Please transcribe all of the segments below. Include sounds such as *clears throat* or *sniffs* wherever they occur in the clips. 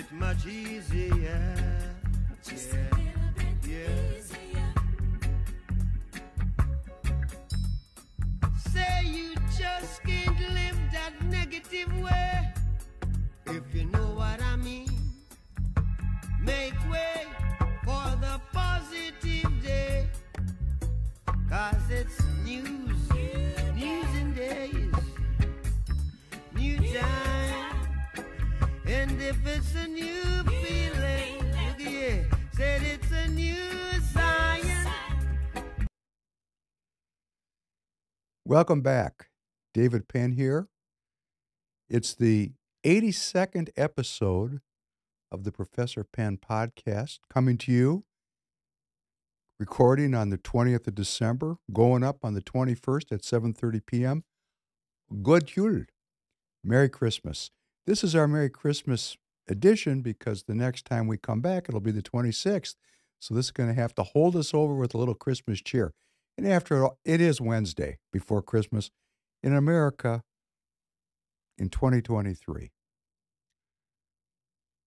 bit much easier. Just yeah. a little bit yeah. easier. Say you just can't live that negative way. If you know what I mean, make way for the positive day. Cause it's new if it's a new feeling. Yeah, said it's a new Welcome back. David Penn here. It's the 82nd episode of the Professor Penn podcast coming to you, recording on the 20th of December, going up on the 21st at 7.30 p.m. God Jul. Merry Christmas. This is our Merry Christmas edition because the next time we come back, it'll be the 26th. So this is going to have to hold us over with a little Christmas cheer. And after all, it is Wednesday before Christmas in America in 2023.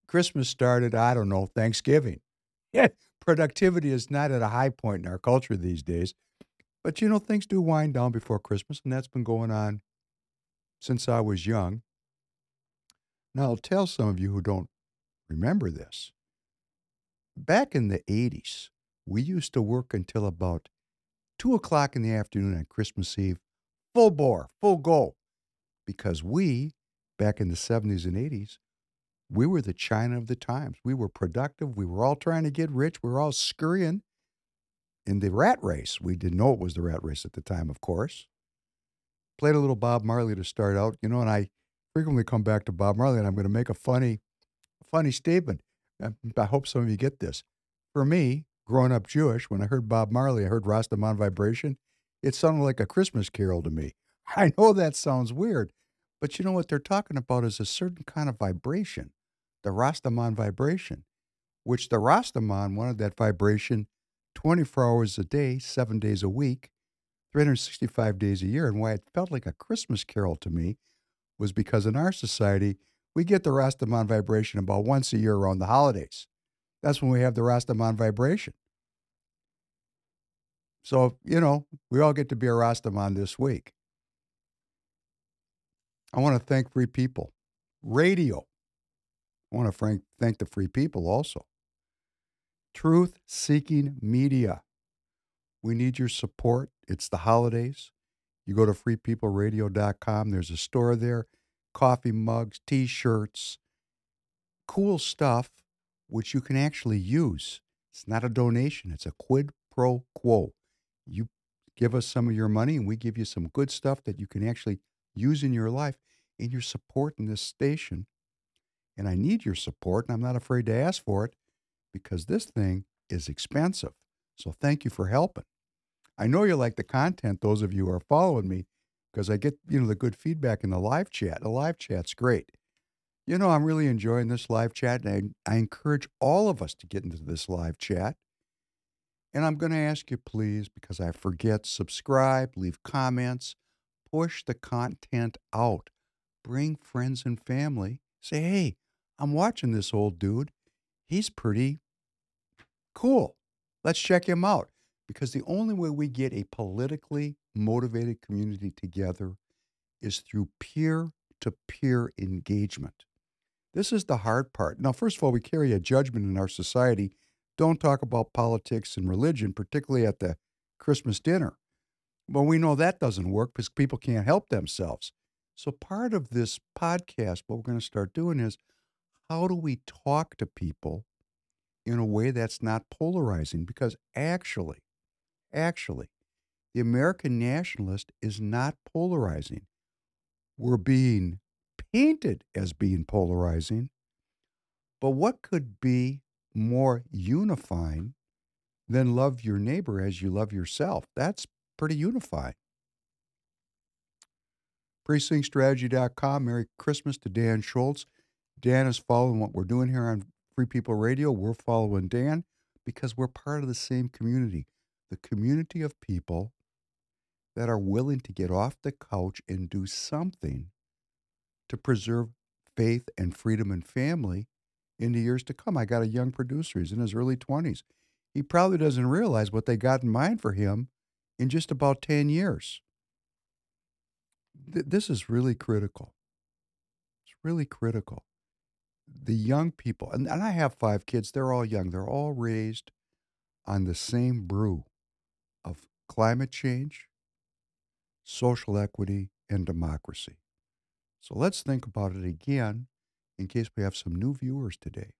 Christmas started, I don't know, Thanksgiving. *laughs* Yeah, productivity is not at a high point in our culture these days. But you know, things do wind down before Christmas, and that's been going on since I was young. Now, I'll tell some of you who don't remember this. Back in the 80s, we used to work until about 2 o'clock in the afternoon on Christmas Eve, full bore, full go, because we, back in the 70s and 80s, we were the China of the times. We were productive. We were all trying to get rich. We were all scurrying in the rat race. We didn't know it was the rat race at the time, of course. Played a little Bob Marley to start out, you know, and I frequently come back to Bob Marley, and I'm going to make a funny, funny statement. I hope some of you get this. For me, growing up Jewish, when I heard Bob Marley, I heard Rastaman Vibration. It sounded like a Christmas carol to me. *laughs* I know that sounds weird, but you know what they're talking about is a certain kind of vibration, the Rastaman vibration, which the Rastaman wanted that vibration 24 hours a day, seven days a week, 365 days a year. And why it felt like a Christmas carol to me was because in our society, we get the Rastaman vibration about once a year around the holidays. That's when we have the Rastaman vibration. So, you know, we all get to be a Rastaman this week. I want to thank Free People Radio. I want to thank, thank the Free People also. Truth Seeking Media. We need your support. It's the holidays. You go to freepeopleradio.com. There's a store there, coffee mugs, t shirts, cool stuff, which you can actually use. It's not a donation, it's a quid pro quo. You give us some of your money, and we give you some good stuff that you can actually use in your life, and you're supporting this station. And I need your support, and I'm not afraid to ask for it because this thing is expensive. So thank you for helping. I know you like the content, those of you who are following me, because I get, you know, the good feedback in the live chat. The live chat's great. You know, I'm really enjoying this live chat, and I, I encourage all of us to get into this live chat. And I'm going to ask you, please, because I forget, subscribe, leave comments, push the content out. Bring friends and family. Say, hey, I'm watching this old dude. He's pretty cool. Let's check him out. Because the only way we get a politically motivated community together is through peer to peer engagement. This is the hard part. Now, first of all, we carry a judgment in our society don't talk about politics and religion, particularly at the Christmas dinner. Well, we know that doesn't work because people can't help themselves. So, part of this podcast, what we're going to start doing is how do we talk to people in a way that's not polarizing? Because actually, actually, the American nationalist is not polarizing. We're being painted as being polarizing. But what could be more unifying than love your neighbor as you love yourself. That's pretty unifying. PrecinctStrategy.com. Merry Christmas to Dan Schultz. Dan is following what we're doing here on Free People Radio. We're following Dan because we're part of the same community, the community of people that are willing to get off the couch and do something to preserve faith and freedom and family in the years to come. I got a young producer. He's in his early 20s. He probably doesn't realize what they got in mind for him in just about 10 years. Th- this is really critical. It's really critical. The young people, and, and I have five kids, they're all young, they're all raised on the same brew of climate change, social equity, and democracy. So let's think about it again in case we have some new viewers today.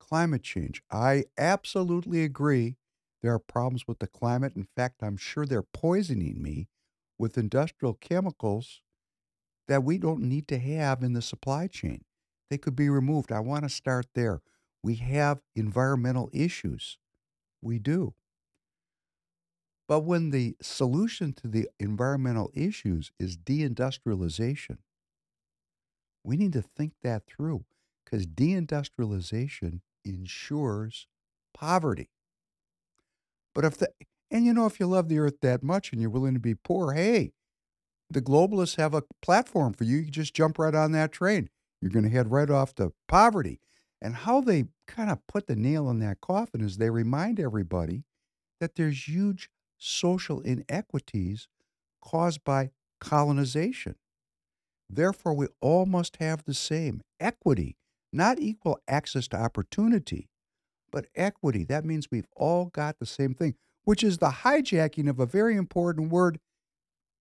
Climate change. I absolutely agree there are problems with the climate. In fact, I'm sure they're poisoning me with industrial chemicals that we don't need to have in the supply chain. They could be removed. I want to start there. We have environmental issues. We do. But when the solution to the environmental issues is deindustrialization, we need to think that through because deindustrialization ensures poverty. But if the, and you know, if you love the earth that much and you're willing to be poor, hey, the globalists have a platform for you. You just jump right on that train. You're going to head right off to poverty. And how they kind of put the nail in that coffin is they remind everybody that there's huge social inequities caused by colonization. Therefore, we all must have the same equity, not equal access to opportunity, but equity. That means we've all got the same thing, which is the hijacking of a very important word,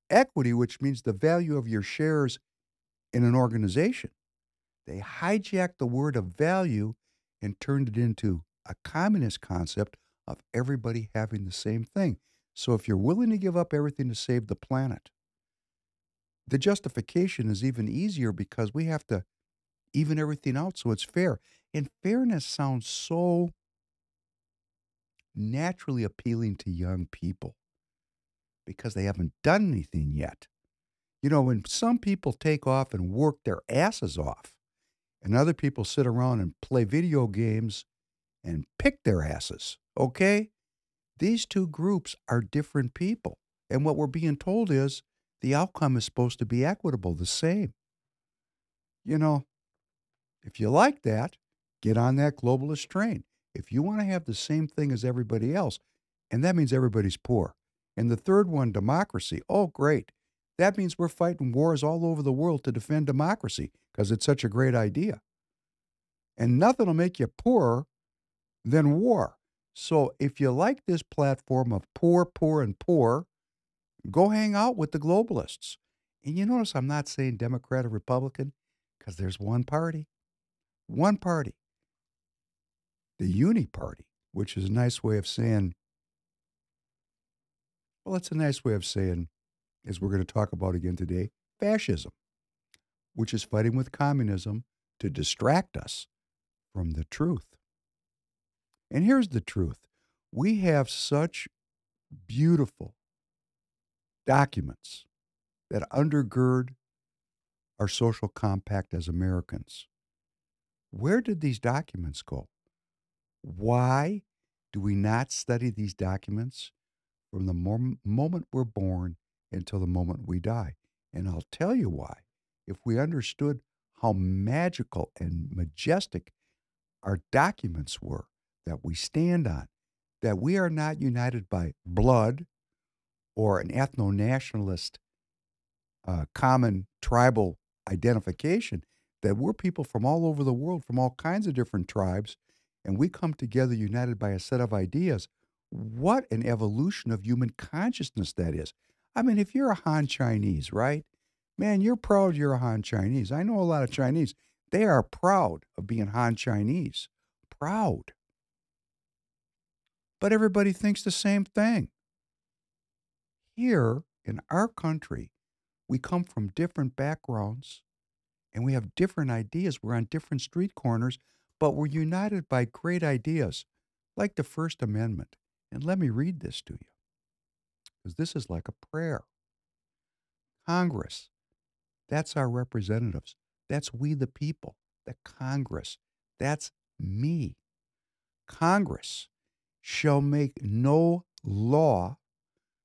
equity, which means the value of your shares in an organization. They hijacked the word of value and turned it into a communist concept of everybody having the same thing. So if you're willing to give up everything to save the planet, the justification is even easier because we have to even everything out so it's fair. And fairness sounds so naturally appealing to young people because they haven't done anything yet. You know, when some people take off and work their asses off, and other people sit around and play video games and pick their asses, okay? These two groups are different people. And what we're being told is the outcome is supposed to be equitable, the same. You know, if you like that, get on that globalist train. If you want to have the same thing as everybody else, and that means everybody's poor. And the third one, democracy. Oh, great. That means we're fighting wars all over the world to defend democracy because it's such a great idea. And nothing will make you poorer than war. So if you like this platform of poor, poor, and poor, go hang out with the globalists. And you notice I'm not saying Democrat or Republican because there's one party, one party, the Uni Party, which is a nice way of saying, well, that's a nice way of saying, as we're going to talk about again today, fascism, which is fighting with communism to distract us from the truth. And here's the truth we have such beautiful documents that undergird our social compact as Americans. Where did these documents go? Why do we not study these documents from the mom- moment we're born until the moment we die? And I'll tell you why. If we understood how magical and majestic our documents were, that we stand on, that we are not united by blood or an ethno nationalist uh, common tribal identification, that we're people from all over the world, from all kinds of different tribes, and we come together united by a set of ideas. What an evolution of human consciousness that is. I mean, if you're a Han Chinese, right? Man, you're proud you're a Han Chinese. I know a lot of Chinese. They are proud of being Han Chinese. Proud but everybody thinks the same thing. Here in our country, we come from different backgrounds and we have different ideas. We're on different street corners, but we're united by great ideas like the First Amendment. And let me read this to you because this is like a prayer. Congress, that's our representatives. That's we the people. The Congress, that's me. Congress shall make no law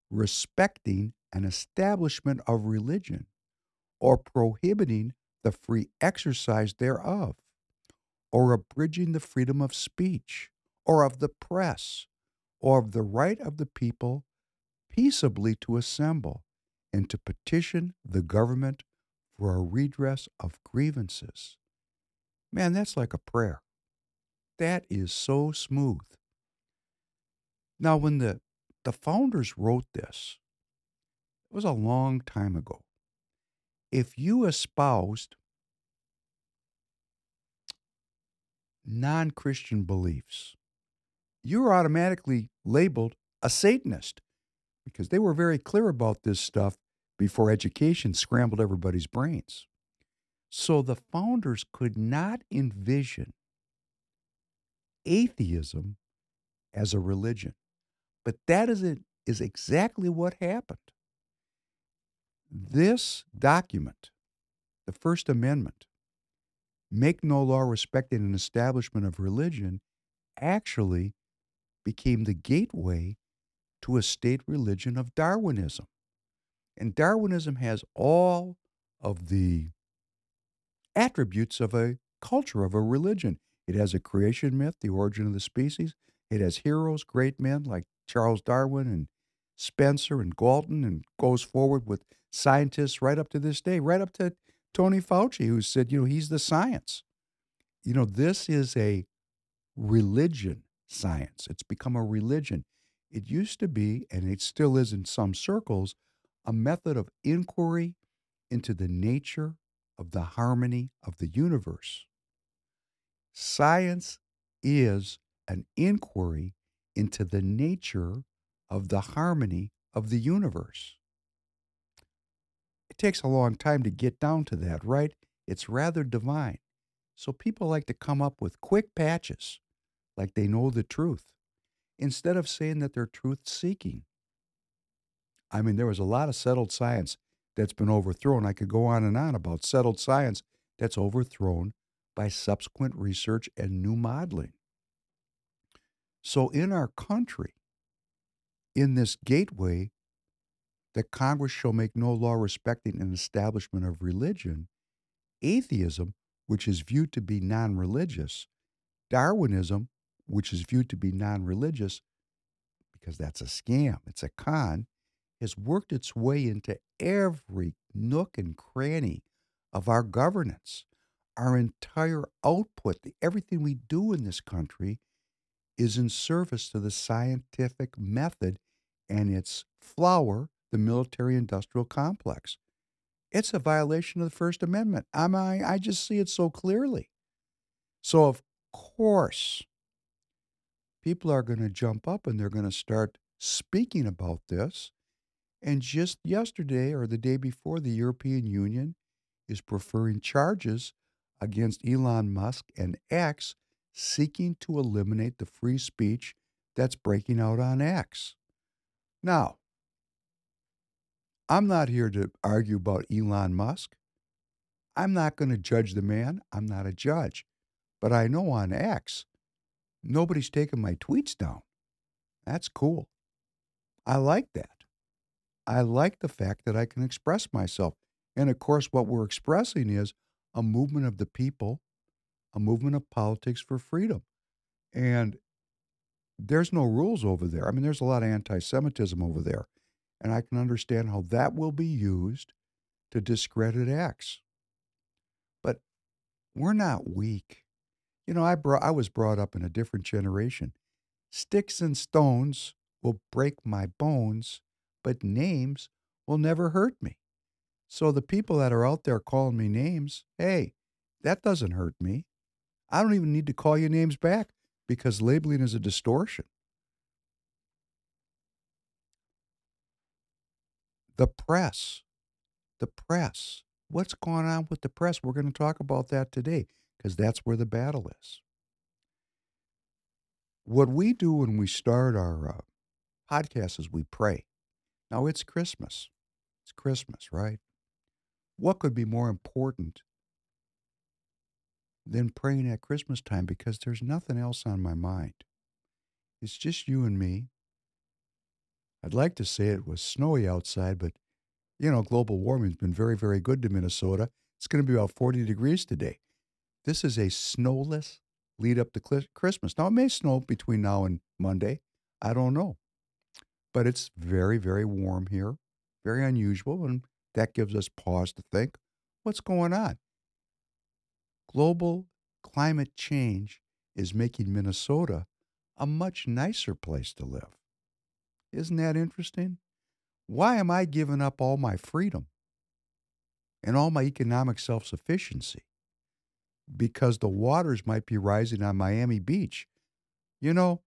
respecting an establishment of religion or prohibiting the free exercise thereof, or abridging the freedom of speech, or of the press, or of the right of the people peaceably to assemble and to petition the government for a redress of grievances. Man, that's like a prayer. That is so smooth. Now, when the, the founders wrote this, it was a long time ago. If you espoused non Christian beliefs, you were automatically labeled a Satanist because they were very clear about this stuff before education scrambled everybody's brains. So the founders could not envision atheism as a religion. But that is, it, is exactly what happened. This document, the First Amendment, make no law respecting an establishment of religion, actually became the gateway to a state religion of Darwinism. And Darwinism has all of the attributes of a culture, of a religion. It has a creation myth, the origin of the species. It has heroes, great men like Charles Darwin and Spencer and Galton, and goes forward with scientists right up to this day, right up to Tony Fauci, who said, you know, he's the science. You know, this is a religion science. It's become a religion. It used to be, and it still is in some circles, a method of inquiry into the nature of the harmony of the universe. Science is an inquiry into the nature of the harmony of the universe. It takes a long time to get down to that, right? It's rather divine. So people like to come up with quick patches, like they know the truth, instead of saying that they're truth seeking. I mean, there was a lot of settled science that's been overthrown. I could go on and on about settled science that's overthrown by subsequent research and new modeling. So, in our country, in this gateway, that Congress shall make no law respecting an establishment of religion, atheism, which is viewed to be non religious, Darwinism, which is viewed to be non religious, because that's a scam, it's a con, has worked its way into every nook and cranny of our governance. Our entire output, everything we do in this country, is in service to the scientific method and its flower, the military industrial complex. It's a violation of the First Amendment. I, mean, I just see it so clearly. So, of course, people are going to jump up and they're going to start speaking about this and just yesterday or the day before, the European Union is preferring charges against Elon Musk and X seeking to eliminate the free speech that's breaking out on X. Now, I'm not here to argue about Elon Musk. I'm not going to judge the man. I'm not a judge. But I know on X, nobody's taking my tweets down. That's cool. I like that. I like the fact that I can express myself. And of course, what we're expressing is a movement of the people, a movement of politics for freedom. And there's no rules over there. I mean, there's a lot of anti Semitism over there. And I can understand how that will be used to discredit X. But we're not weak. You know, I, brought, I was brought up in a different generation. Sticks and stones will break my bones, but names will never hurt me. So the people that are out there calling me names, hey, that doesn't hurt me. I don't even need to call you names back because labeling is a distortion. The press, the press. What's going on with the press? We're going to talk about that today because that's where the battle is. What we do when we start our uh, podcast is we pray. Now it's Christmas. It's Christmas, right? What could be more important than praying at Christmas time because there's nothing else on my mind? It's just you and me. I'd like to say it was snowy outside, but you know, global warming's been very, very good to Minnesota. It's going to be about 40 degrees today. This is a snowless lead up to Christmas. Now, it may snow between now and Monday. I don't know. But it's very, very warm here, very unusual, and that gives us pause to think what's going on? Global climate change is making Minnesota a much nicer place to live. Isn't that interesting? Why am I giving up all my freedom and all my economic self sufficiency? Because the waters might be rising on Miami Beach. You know,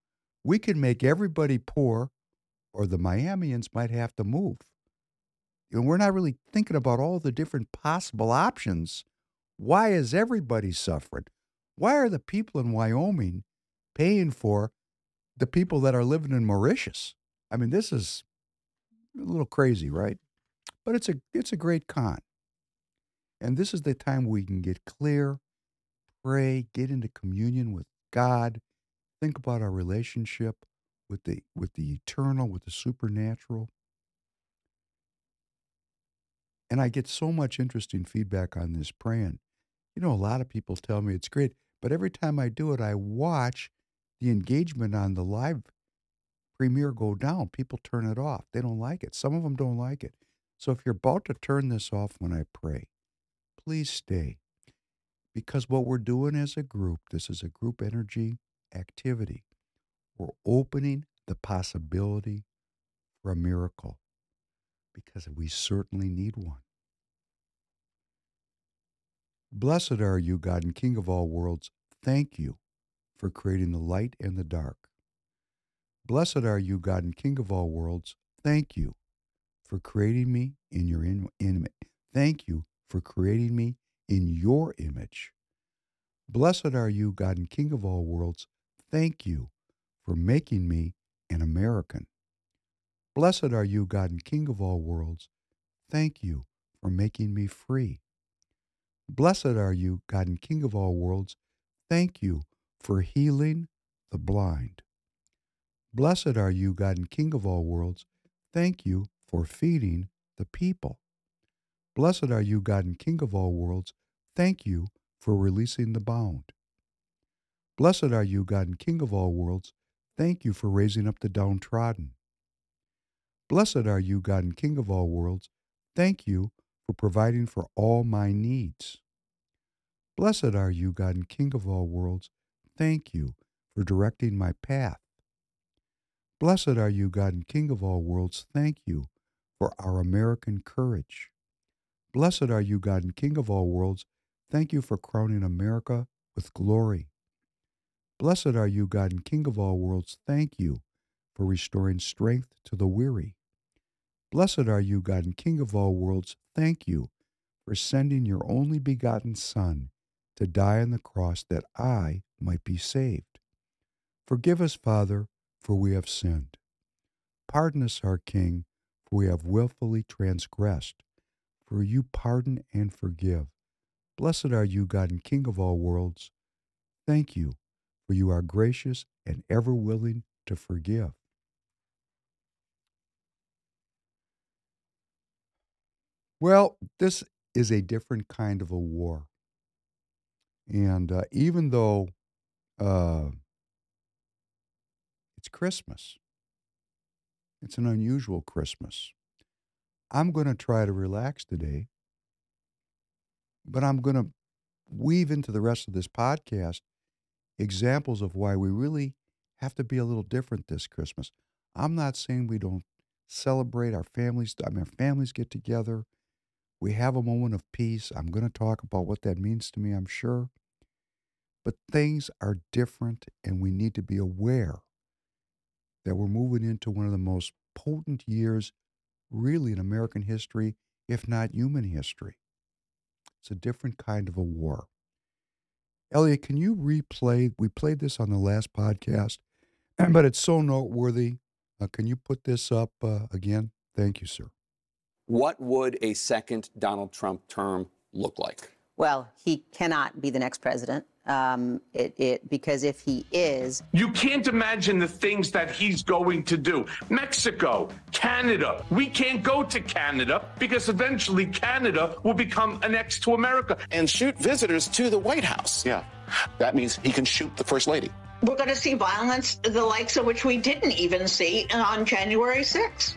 we could make everybody poor or the Miamians might have to move. know, we're not really thinking about all the different possible options. Why is everybody suffering? Why are the people in Wyoming paying for the people that are living in Mauritius? I mean, this is a little crazy, right? But it's a it's a great con. And this is the time we can get clear, pray, get into communion with God, think about our relationship with the with the eternal, with the supernatural. And I get so much interesting feedback on this praying. You know, a lot of people tell me it's great, but every time I do it, I watch the engagement on the live premiere go down. People turn it off. They don't like it. Some of them don't like it. So if you're about to turn this off when I pray, please stay. Because what we're doing as a group, this is a group energy activity. We're opening the possibility for a miracle because we certainly need one. Blessed are you, God and King of all worlds. Thank you for creating the light and the dark. Blessed are you, God and King of all worlds. Thank you for creating me in your image. Thank you for creating me in your image. Blessed are you, God and King of all worlds. Thank you for making me an American. Blessed are you, God and King of all worlds. Thank you for making me free. Blessed are you, God and King of all worlds. Thank you for healing the blind. Blessed are you, God and King of all worlds. Thank you for feeding the people. Blessed are you, God and King of all worlds. Thank you for releasing the bound. Blessed are you, God and King of all worlds. Thank you for raising up the downtrodden. Blessed are you, God and King of all worlds. Thank you for providing for all my needs. Blessed are you, God and King of all worlds. Thank you for directing my path. Blessed are you, God and King of all worlds. Thank you for our American courage. Blessed are you, God and King of all worlds. Thank you for crowning America with glory. Blessed are you, God and King of all worlds. Thank you for restoring strength to the weary. Blessed are you, God and King of all worlds. Thank you for sending your only begotten Son to die on the cross that I might be saved. Forgive us, Father, for we have sinned. Pardon us, our King, for we have wilfully transgressed. For you pardon and forgive. Blessed are you, God and King of all worlds. Thank you, for you are gracious and ever willing to forgive. Well, this is a different kind of a war. And uh, even though uh, it's Christmas, it's an unusual Christmas. I'm going to try to relax today, but I'm going to weave into the rest of this podcast examples of why we really have to be a little different this Christmas. I'm not saying we don't celebrate our families. I mean, our families get together. We have a moment of peace. I'm going to talk about what that means to me, I'm sure. But things are different, and we need to be aware that we're moving into one of the most potent years, really, in American history, if not human history. It's a different kind of a war. Elliot, can you replay? We played this on the last podcast, *clears throat* but it's so noteworthy. Uh, can you put this up uh, again? Thank you, sir. What would a second Donald Trump term look like? Well, he cannot be the next president. Um, it, it, because if he is. You can't imagine the things that he's going to do. Mexico, Canada. We can't go to Canada because eventually Canada will become annexed to America. And shoot visitors to the White House. Yeah. That means he can shoot the First Lady. We're going to see violence, the likes of which we didn't even see on January 6th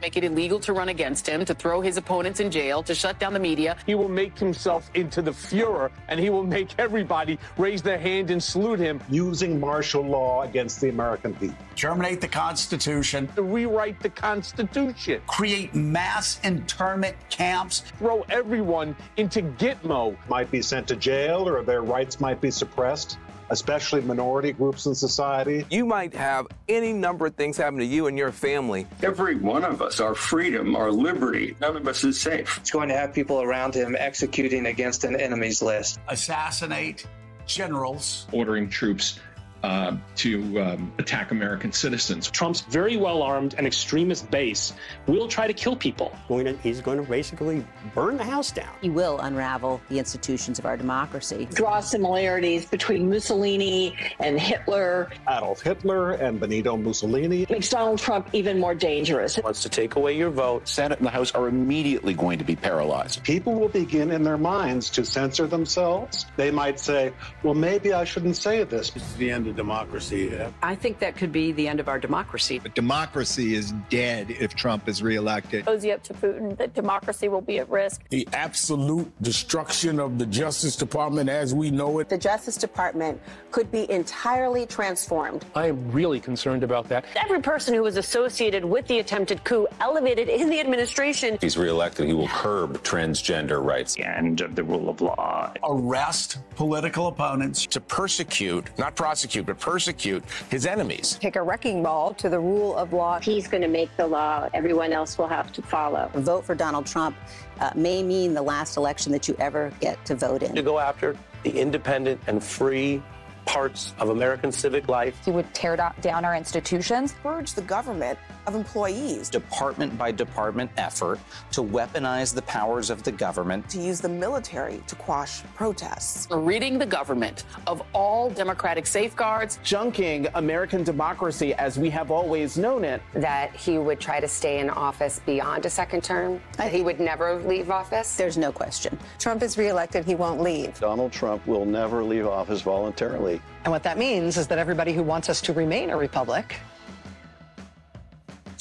make it illegal to run against him, to throw his opponents in jail, to shut down the media. He will make himself into the Fuhrer, and he will make everybody raise their hand and salute him. Using martial law against the American people. Terminate the Constitution. To rewrite the Constitution. Create mass internment camps. Throw everyone into Gitmo. Might be sent to jail or their rights might be suppressed. Especially minority groups in society. You might have any number of things happen to you and your family. Every one of us, our freedom, our liberty, none of us is safe. It's going to have people around him executing against an enemy's list. Assassinate generals. Ordering troops uh, to um, attack American citizens. Trump's very well armed and extremist base will try to kill people. Going to, he's going to basically burn the house down. He will unravel the institutions of our democracy. Draw similarities between Mussolini and Hitler. Adolf Hitler and Benito Mussolini. Makes Donald Trump even more dangerous. Wants to take away your vote. Senate and the House are immediately going to be paralyzed. People will begin in their minds to censor themselves. They might say, well, maybe I shouldn't say this. This is the end of democracy. I think that could be the end of our democracy. But democracy is dead if Trump is reelected. Cozy up to Putin that democracy will be at risk. The absolute destruction of the Justice Department as we know it. The Justice Department could be entirely transformed. I am really concerned about that. Every person who was associated with the attempted coup elevated in the administration. If he's reelected, he will curb transgender rights. The end of the rule of law. Arrest political opponents. To persecute, not prosecute, but persecute his enemies. Take a wrecking ball to the rule of law. He's going to make the law. Everyone else will have to follow. A vote for Donald Trump uh, may mean the last election that you ever get to vote in. To go after the independent and free parts of American civic life. He would tear down our institutions, purge the government of employees. Department by department effort to weaponize the powers of the government. To use the military to quash protests. Ridding the government of all democratic safeguards. Junking American democracy as we have always known it. That he would try to stay in office beyond a second term. That he would never leave office. There's no question. Trump is reelected, he won't leave. Donald Trump will never leave office voluntarily. And what that means is that everybody who wants us to remain a republic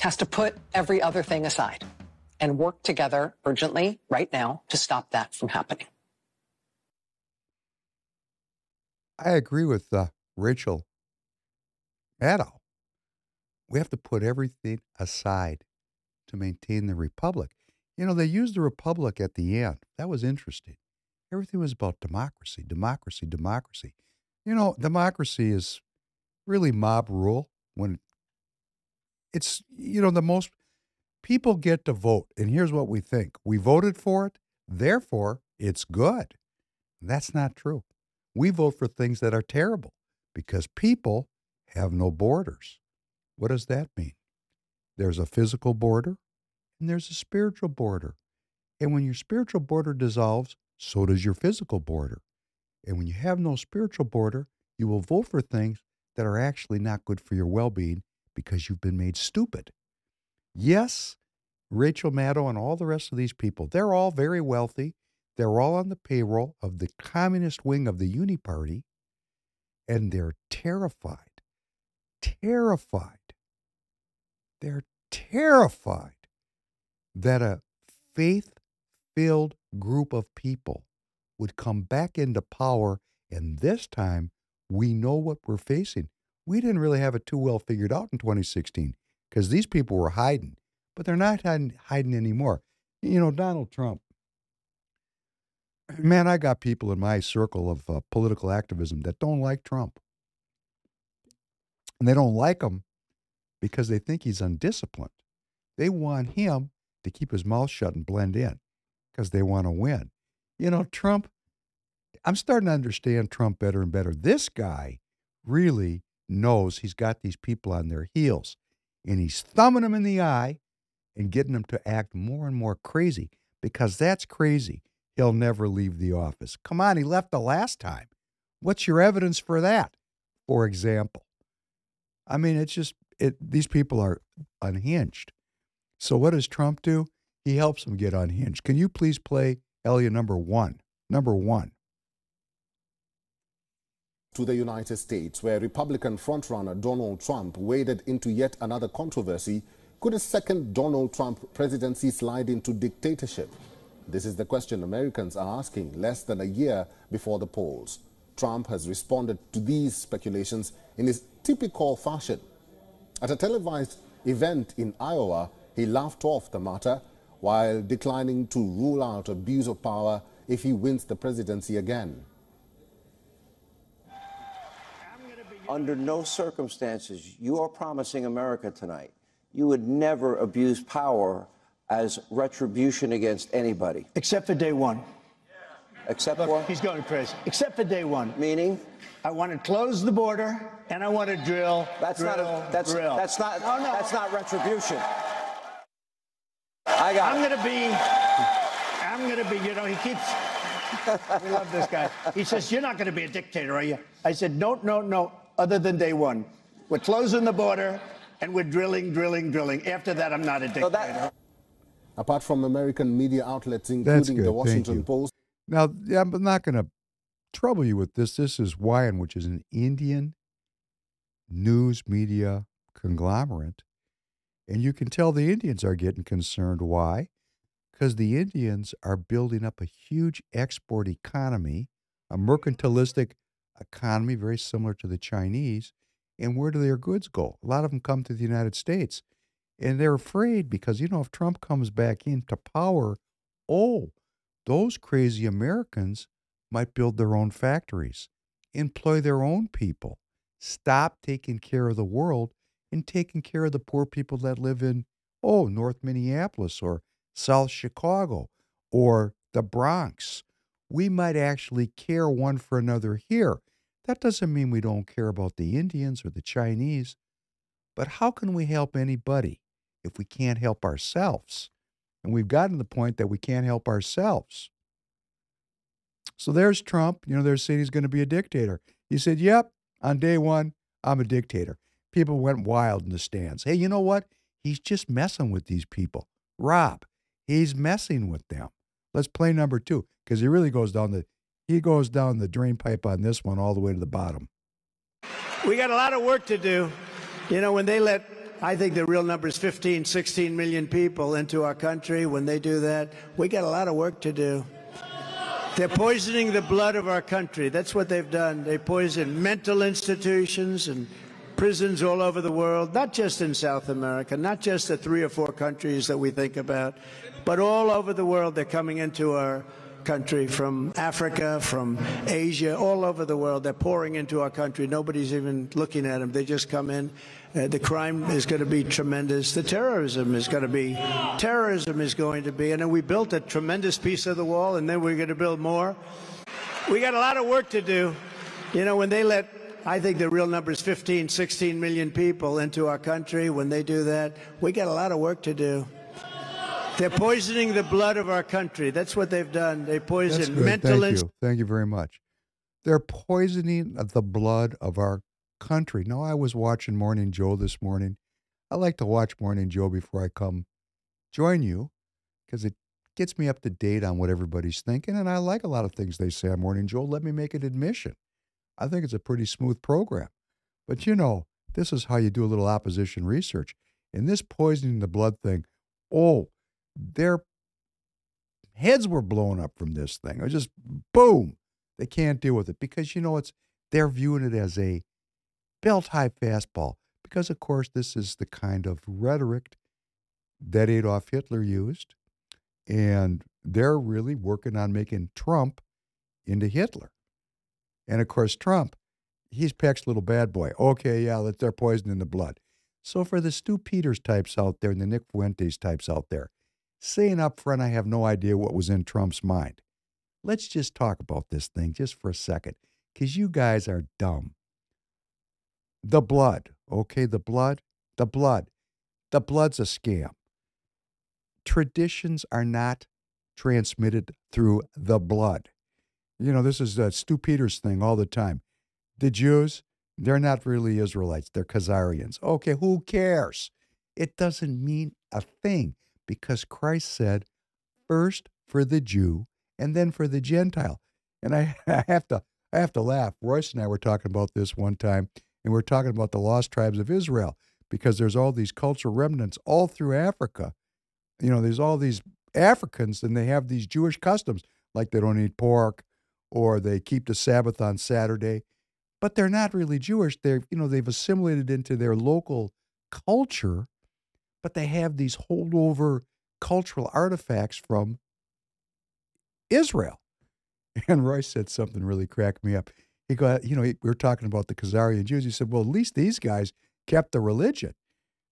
has to put every other thing aside and work together urgently right now to stop that from happening. I agree with uh, Rachel Maddow. We have to put everything aside to maintain the republic. You know, they used the republic at the end. That was interesting. Everything was about democracy, democracy, democracy. You know, democracy is really mob rule when it's, you know, the most people get to vote. And here's what we think we voted for it, therefore it's good. That's not true. We vote for things that are terrible because people have no borders. What does that mean? There's a physical border and there's a spiritual border. And when your spiritual border dissolves, so does your physical border. And when you have no spiritual border, you will vote for things that are actually not good for your well being because you've been made stupid. Yes, Rachel Maddow and all the rest of these people, they're all very wealthy. They're all on the payroll of the communist wing of the Uni Party, and they're terrified. Terrified. They're terrified that a faith filled group of people would come back into power. And this time, we know what we're facing. We didn't really have it too well figured out in 2016 because these people were hiding, but they're not hiding, hiding anymore. You know, Donald Trump, man, I got people in my circle of uh, political activism that don't like Trump. And they don't like him because they think he's undisciplined. They want him to keep his mouth shut and blend in because they want to win. You know, Trump, I'm starting to understand Trump better and better. This guy really knows he's got these people on their heels and he's thumbing them in the eye and getting them to act more and more crazy because that's crazy. He'll never leave the office. Come on, he left the last time. What's your evidence for that? For example, I mean, it's just it, these people are unhinged. So what does Trump do? He helps them get unhinged. Can you please play Elia number one? Number one. To the United States, where Republican frontrunner Donald Trump waded into yet another controversy, could a second Donald Trump presidency slide into dictatorship? This is the question Americans are asking less than a year before the polls. Trump has responded to these speculations in his typical fashion. At a televised event in Iowa, he laughed off the matter while declining to rule out abuse of power if he wins the presidency again. under no circumstances, you are promising America tonight, you would never abuse power as retribution against anybody. Except for day one. Except Look, for? He's going crazy. Except for day one. Meaning? I want to close the border and I want to drill. That's drill, not a, that's drill. that's not No, no. that's not retribution. I got I'm going to be. I'm going to be. You know, he keeps. we love this guy. He says, "You're not going to be a dictator, are you?" I said, "No, no, no. Other than day one, we're closing the border and we're drilling, drilling, drilling. After that, I'm not a dictator." Apart from American media outlets, That's including good. the Thank Washington you. Post, Now, yeah, I'm not going to trouble you with this. This is WION, which is an Indian news media conglomerate. And you can tell the Indians are getting concerned. Why? Because the Indians are building up a huge export economy, a mercantilistic economy very similar to the Chinese. And where do their goods go? A lot of them come to the United States. And they're afraid because, you know, if Trump comes back into power, oh, those crazy Americans might build their own factories, employ their own people, stop taking care of the world and taking care of the poor people that live in, oh, North Minneapolis or South Chicago or the Bronx. We might actually care one for another here. That doesn't mean we don't care about the Indians or the Chinese, but how can we help anybody if we can't help ourselves? And we've gotten to the point that we can't help ourselves. So there's Trump. You know, they're saying he's going to be a dictator. He said, Yep, on day one, I'm a dictator. People went wild in the stands. Hey, you know what? He's just messing with these people. Rob, he's messing with them. Let's play number two because he really goes down the he goes down the drain pipe on this one all the way to the bottom. We got a lot of work to do. You know, when they let, I think the real number is 15, 16 million people into our country, when they do that, we got a lot of work to do. They're poisoning the blood of our country. That's what they've done. They poison mental institutions and prisons all over the world, not just in South America, not just the three or four countries that we think about, but all over the world. They're coming into our country from Africa, from Asia, all over the world. They're pouring into our country. Nobody's even looking at them. They just come in. Uh, the crime is going to be tremendous. The terrorism is going to be, terrorism is going to be. And then we built a tremendous piece of the wall, and then we're going to build more. We got a lot of work to do. You know, when they let, I think the real number is 15, 16 million people into our country, when they do that, we got a lot of work to do. They're poisoning the blood of our country. That's what they've done. They poison mental Thank you. Thank you very much. They're poisoning the blood of our country. Now, I was watching Morning Joe this morning. I like to watch Morning Joe before I come join you because it gets me up to date on what everybody's thinking. And I like a lot of things they say on Morning Joe. Let me make an admission. I think it's a pretty smooth program. But you know, this is how you do a little opposition research. And this poisoning the blood thing, oh, their heads were blown up from this thing. It was just boom. They can't deal with it because you know it's they're viewing it as a belt high fastball. Because of course this is the kind of rhetoric that Adolf Hitler used. And they're really working on making Trump into Hitler. And of course, Trump, he's Peck's little bad boy. Okay, yeah, let they're poisoning the blood. So for the Stew Peters types out there and the Nick Fuentes types out there, saying up front, I have no idea what was in Trump's mind. Let's just talk about this thing just for a second, because you guys are dumb. The blood, okay, the blood, the blood, the blood's a scam. Traditions are not transmitted through the blood. You know, this is a Stew Peters thing all the time. The Jews, they're not really Israelites, they're Khazarians. Okay, who cares? It doesn't mean a thing because Christ said, first for the Jew and then for the Gentile. And I, *laughs* I have to I have to laugh. Royce and I were talking about this one time, and we're talking about the lost tribes of Israel because there's all these cultural remnants all through Africa. You know, there's all these Africans, and they have these Jewish customs, like they don't eat pork, or they keep the Sabbath on Saturday, but they're not really Jewish. They're you know they've assimilated into their local culture, but they have these holdover cultural artifacts from Israel. *laughs* And Royce said something really cracked me up. he got, you know, we were talking about the Khazarian Jews. He said, well, at least these guys kept the religion.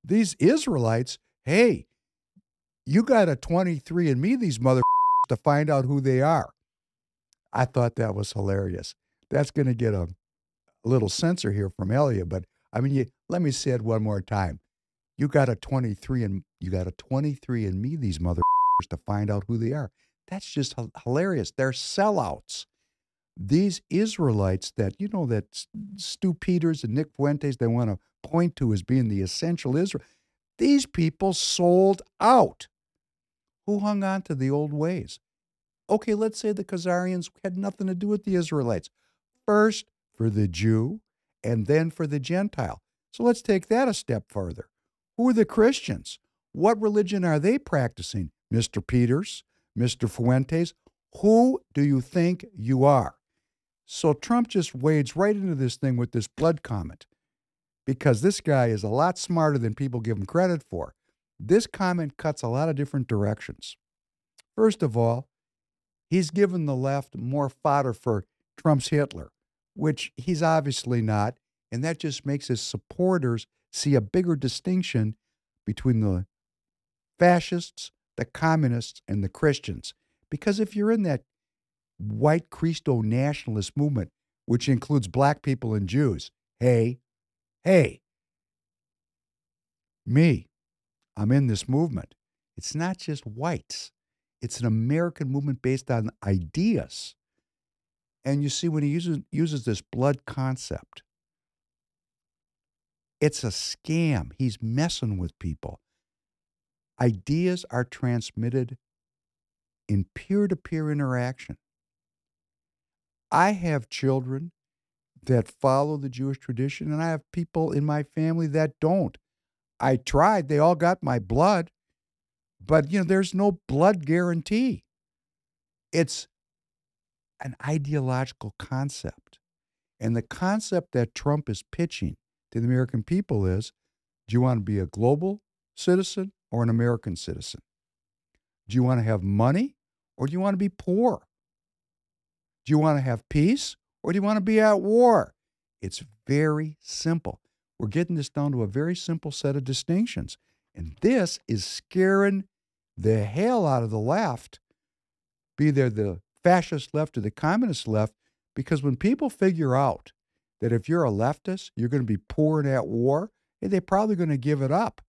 These Israelites, hey, you got a 23 and me these mother *laughs* to find out who they are. I thought that was hilarious. That's going to get a, a, little censor here from Elia, but I mean, you, let me say it one more time. You got a 23 and you got a 23 and me these mother *laughs* to find out who they are. That's just hilarious. They're sellouts. These Israelites that, you know, that Stew Peters and Nick Fuentes, they want to point to as being the essential Israel. These people sold out. Who hung on to the old ways? Okay, let's say the Khazarians had nothing to do with the Israelites. First for the Jew and then for the Gentile. So let's take that a step further. Who are the Christians? What religion are they practicing? Mr. Peters, Mr. Fuentes, who do you think you are? So Trump just wades right into this thing with this blood comment because this guy is a lot smarter than people give him credit for. This comment cuts a lot of different directions. First of all, he's given the left more fodder for Trump's Hitler, which he's obviously not. And that just makes his supporters see a bigger distinction between the fascists, the communists, and the Christians. Because if you're in that white Christo nationalist movement, which includes black people and Jews, hey, hey, me, I'm in this movement. It's not just whites, it's an American movement based on ideas. And you see, when he uses, uses this blood concept, it's a scam. He's messing with people. Ideas are transmitted in peer to peer interaction. I have children that follow the Jewish tradition, and I have people in my family that don't. I tried, they all got my blood, but you know, there's no blood guarantee. It's an ideological concept. And the concept that Trump is pitching to the American people is do you want to be a global citizen or an American citizen? Do you want to have money or do you want to be poor? Do you want to have peace or do you want to be at war? It's very simple. We're getting this down to a very simple set of distinctions. And this is scaring the hell out of the left, be there the fascist left or the communist left, because when people figure out that if you're a leftist, you're going to be poor and at war, eh, they're probably going to give it up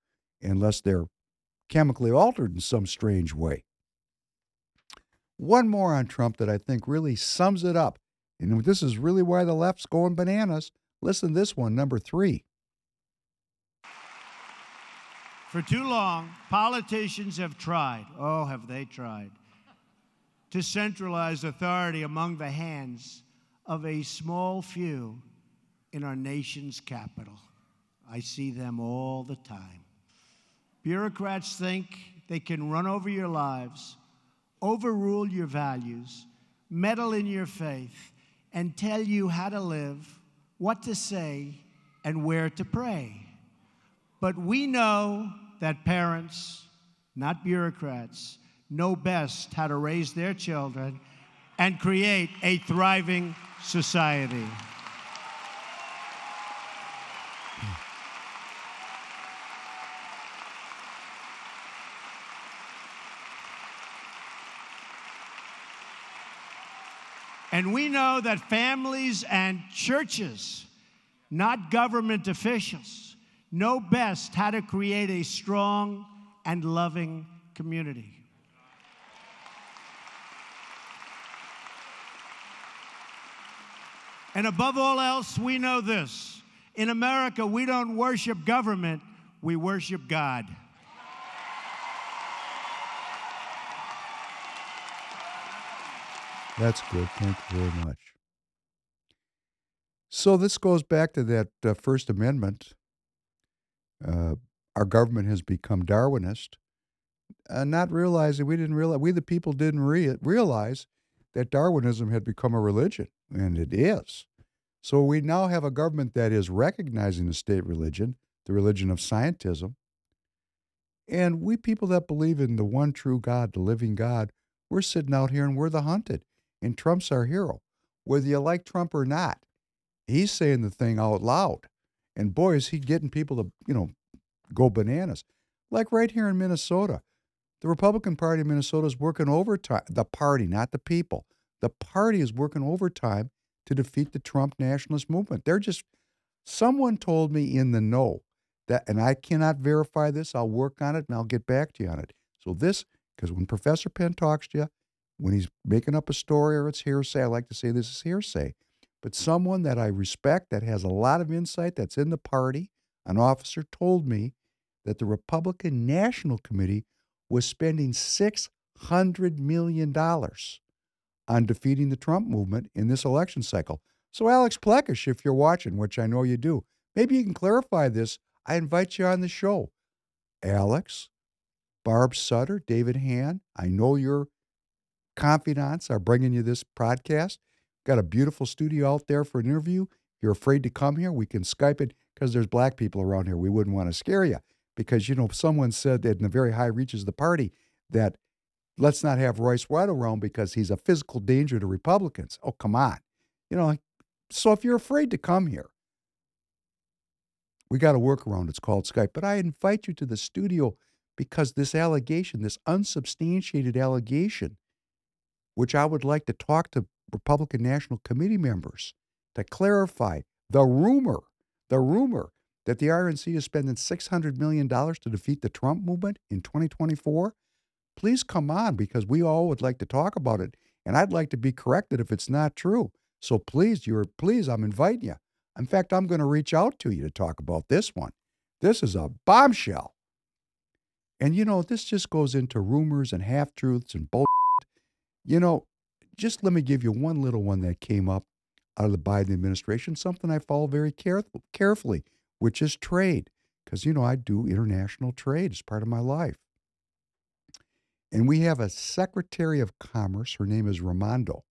unless they're chemically altered in some strange way. One more on Trump that I think really sums it up. And this is really why the left's going bananas. Listen to this one, number three. For too long, politicians have tried, oh, have they tried, to centralize authority among the hands of a small few in our nation's capital. I see them all the time. Bureaucrats think they can run over your lives, overrule your values, meddle in your faith, and tell you how to live, what to say, and where to pray. But we know that parents, not bureaucrats, know best how to raise their children and create a thriving society. And we know that families and churches, not government officials, know best how to create a strong and loving community. And above all else, we know this. In America, we don't worship government, we worship God. That's good. Thank you very much. So this goes back to that uh, First Amendment. Uh, our government has become Darwinist, uh, not realizing we didn't realize we the people didn't re- realize that Darwinism had become a religion, and it is. So we now have a government that is recognizing the state religion, the religion of scientism, and we people that believe in the one true God, the living God, we're sitting out here and we're the hunted and Trump's our hero. Whether you like Trump or not, he's saying the thing out loud. And boy, is he getting people to, you know, go bananas. Like right here in Minnesota, the Republican Party of Minnesota is working overtime. The party, not the people. The party is working overtime to defeat the Trump nationalist movement. They're just, someone told me in the know that, and I cannot verify this. I'll work on it and I'll get back to you on it. So this, because when Professor Penn talks to you, when he's making up a story or it's hearsay, I like to say this is hearsay. But someone that I respect that has a lot of insight that's in the party, an officer told me that the Republican National Committee was spending $600 million on defeating the Trump movement in this election cycle. So, Alex Plechash, if you're watching, which I know you do, maybe you can clarify this. I invite you on the show. Alex, Barb Sutter, David Hann, I know your confidants are bringing you this podcast. Got a beautiful studio out there for an interview. If you're afraid to come here, we can Skype it because there's black people around here. We wouldn't want to scare you because, you know, someone said that in the very high reaches of the party that let's not have Royce White around because he's a physical danger to Republicans. Oh, come on. You know, so if you're afraid to come here, we got a workaround. It's called Skype. But I invite you to the studio because this allegation, this unsubstantiated allegation, which I would like to talk to Republican National Committee members to clarify the rumor, the rumor that the RNC is spending $600 million to defeat the Trump movement in 2024, please come on because we all would like to talk about it. And I'd like to be corrected if it's not true. So please, you're please, I'm inviting you. In fact, I'm going to reach out to you to talk about this one. This is a bombshell. And you know, this just goes into rumors and half truths and bull. You know, just let me give you one little one that came up out of the Biden administration, something I follow very careful, carefully, which is trade. Because, you know, I do international trade as part of my life. And we have a Secretary of Commerce. Her name is Raimondo.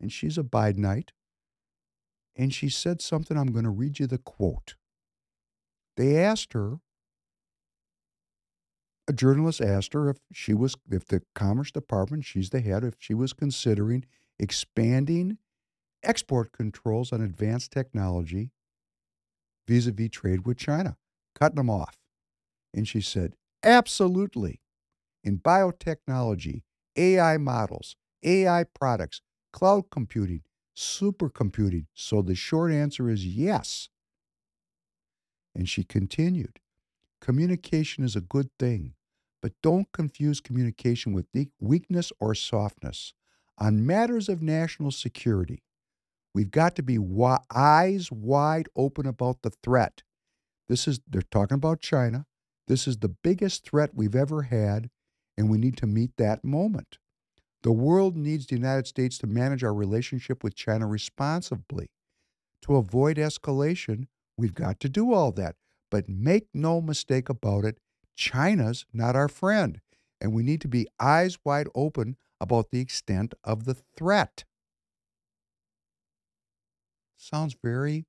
And she's a Bidenite. And she said something. I'm going to read you the quote. They asked her, a journalist asked her if she was, if the Commerce Department, she's the head, if she was considering expanding export controls on advanced technology vis a vis trade with China, cutting them off. And she said, absolutely. In biotechnology, AI models, AI products, cloud computing, supercomputing. So the short answer is yes. And she continued communication is a good thing, but don't confuse communication with weakness or softness. On matters of national security, we've got to be eyes wide open about the threat. This is, they're talking about China. This is the biggest threat we've ever had, and we need to meet that moment. The world needs the United States to manage our relationship with China responsibly. To avoid escalation, we've got to do all that. But make no mistake about it, China's not our friend. And we need to be eyes wide open about the extent of the threat. Sounds very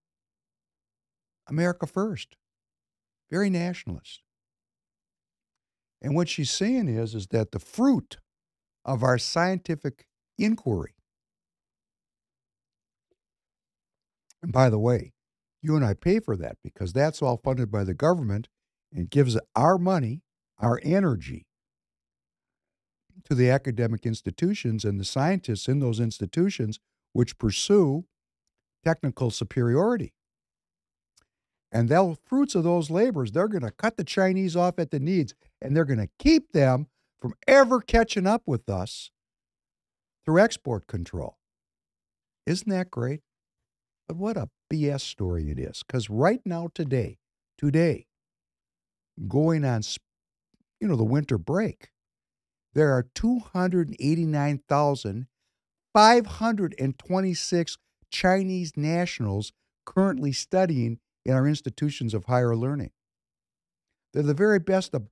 America first, very nationalist. And what she's saying is, is that the fruit of our scientific inquiry. And by the way, you and I pay for that because that's all funded by the government and gives our money, our energy to the academic institutions and the scientists in those institutions which pursue technical superiority. And the fruits of those labors, they're going to cut the Chinese off at the needs and they're going to keep them from ever catching up with us through export control. Isn't that great? But what a BS story it is. Because right now, today, today, going on, you know, the winter break, there are 289,526 Chinese nationals currently studying in our institutions of higher learning. They're the very best of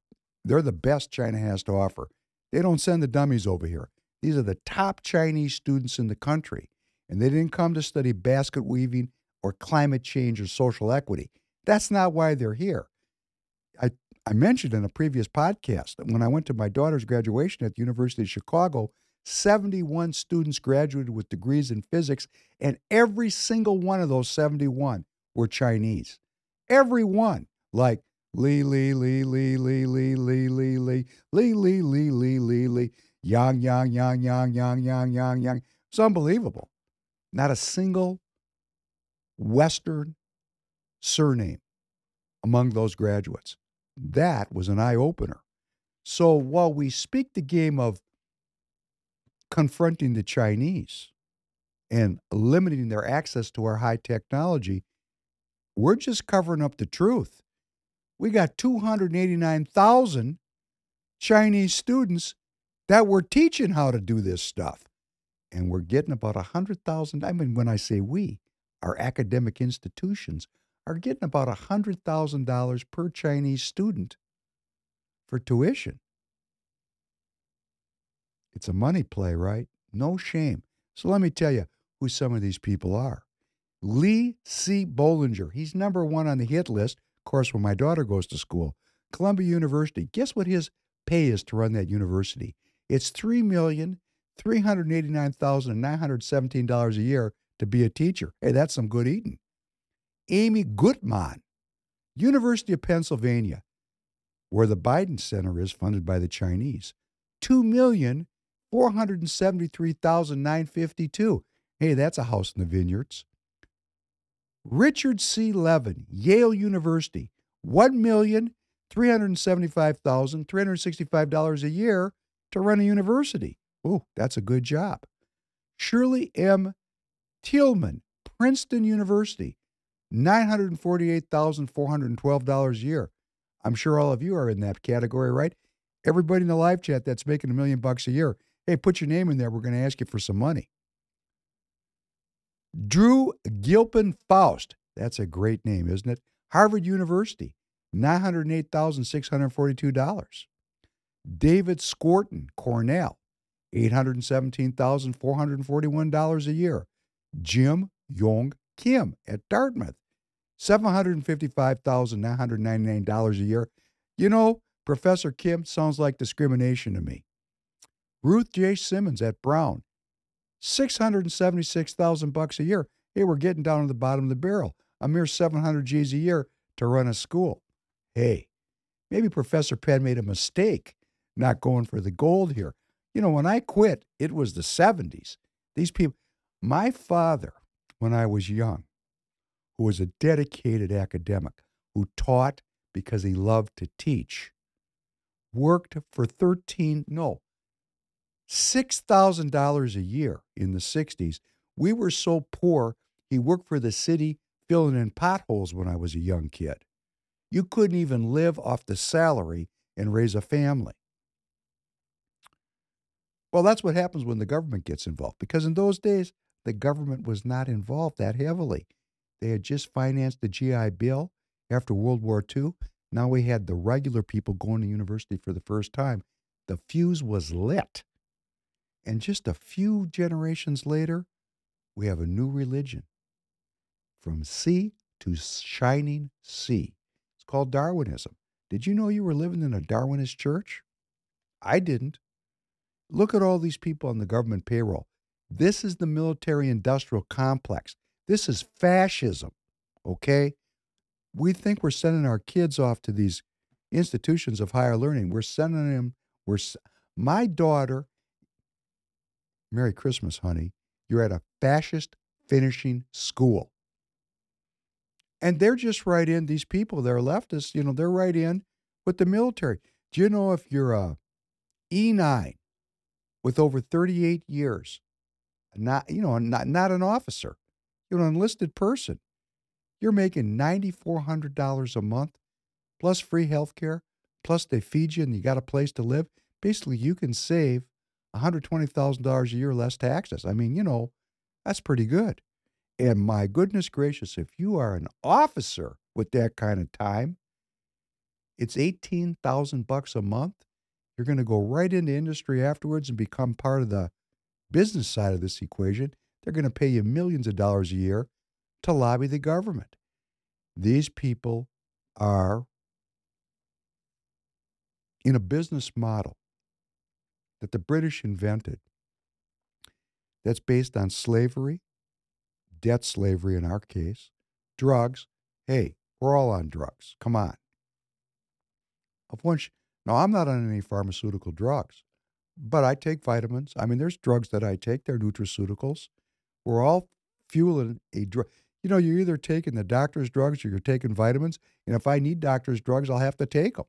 they're the best China has to offer. They don't send the dummies over here. These are the top Chinese students in the country, and they didn't come to study basket weaving or climate change or social equity. That's not why they're here. I, I mentioned in a previous podcast that when I went to my daughter's graduation at the University of Chicago, 71 students graduated with degrees in physics, and every single one of those 71 were Chinese. Every one. Like Li Li Li Li Li Li Li Li Li Li Li Li Li Li Li Yang Yang Yang Yang Yang Yang Yang Yang. It's unbelievable. Not a single Western surname among those graduates. That was an eye opener. So while we speak the game of confronting the Chinese and limiting their access to our high technology, we're just covering up the truth. We got 289,000 Chinese students that we're teaching how to do this stuff. And we're getting about 100,000. I mean, when I say we, our academic institutions are getting about $100,000 per Chinese student for tuition. It's a money play, right? No shame. So let me tell you who some of these people are. Lee C. Bollinger, he's number one on the hit list. Of course, when my daughter goes to school, Columbia University, guess what his pay is to run that university? It's $3,389,917 a year to be a teacher. Hey, that's some good eating. Amy Gutmann, University of Pennsylvania, where the Biden Center is funded by the Chinese. Two million four hundred seventy-three thousand nine fifty-two. Hey, that's a house in the vineyards. Richard C. Levin, Yale University, one million three hundred seventy-five thousand three hundred sixty-five dollars a year to run a university. Oh, that's a good job. Shirley M. Tilghman, Princeton University, $948,412 a year. I'm sure all of you are in that category, right? Everybody in the live chat that's making a million bucks a year, hey, put your name in there. We're going to ask you for some money. Drew Gilpin Faust, that's a great name, isn't it? Harvard University, $908,642. David Skorton, Cornell, $817,441 a year. Jim Yong Kim at Dartmouth, $755,999 a year. You know, Professor Kim sounds like discrimination to me. Ruth J. Simmons at Brown, 676,000 bucks a year. Hey, we're getting down to the bottom of the barrel. A mere 700 G's a year to run a school. Hey, maybe Professor Penn made a mistake not going for the gold here. You know, when I quit, it was the 70s. These people, my father, when I was young, who was a dedicated academic, who taught because he loved to teach, worked for 13, no, $6,000 a year in the 60s. We were so poor, he worked for the city filling in potholes when I was a young kid. You couldn't even live off the salary and raise a family. Well, that's what happens when the government gets involved because in those days, the government was not involved that heavily. They had just financed the GI Bill after World War II. Now we had the regular people going to university for the first time. The fuse was lit. And just a few generations later, we have a new religion from sea to shining sea. It's called Darwinism. Did you know you were living in a Darwinist church? I didn't. Look at all these people on the government payroll. This is the military industrial complex. This is fascism, okay? We think we're sending our kids off to these institutions of higher learning. We're sending them, we're, my daughter, Merry Christmas, honey, you're at a fascist finishing school. And they're just right in, these people, they're leftists, you know, they're right in with the military. Do you know if you're a E9 with over 38 years, not you know not not an officer, you're an enlisted person. You're making ninety four hundred dollars a month, plus free health care, plus they feed you and you got a place to live. Basically, you can save one hundred twenty thousand dollars a year less taxes. I mean, you know, that's pretty good. And my goodness gracious, if you are an officer with that kind of time, it's eighteen thousand bucks a month. You're going to go right into industry afterwards and become part of the business side of this equation. They're going to pay you millions of dollars a year to lobby the government. These people are in a business model that the British invented that's based on slavery, debt slavery in our case, drugs. Hey, we're all on drugs. Come on. Of sh- now I'm not on any pharmaceutical drugs, but I take vitamins. I mean, there's drugs that I take. They're nutraceuticals. We're all fueling a drug. You know, you're either taking the doctor's drugs or you're taking vitamins. And if I need doctor's drugs, I'll have to take them.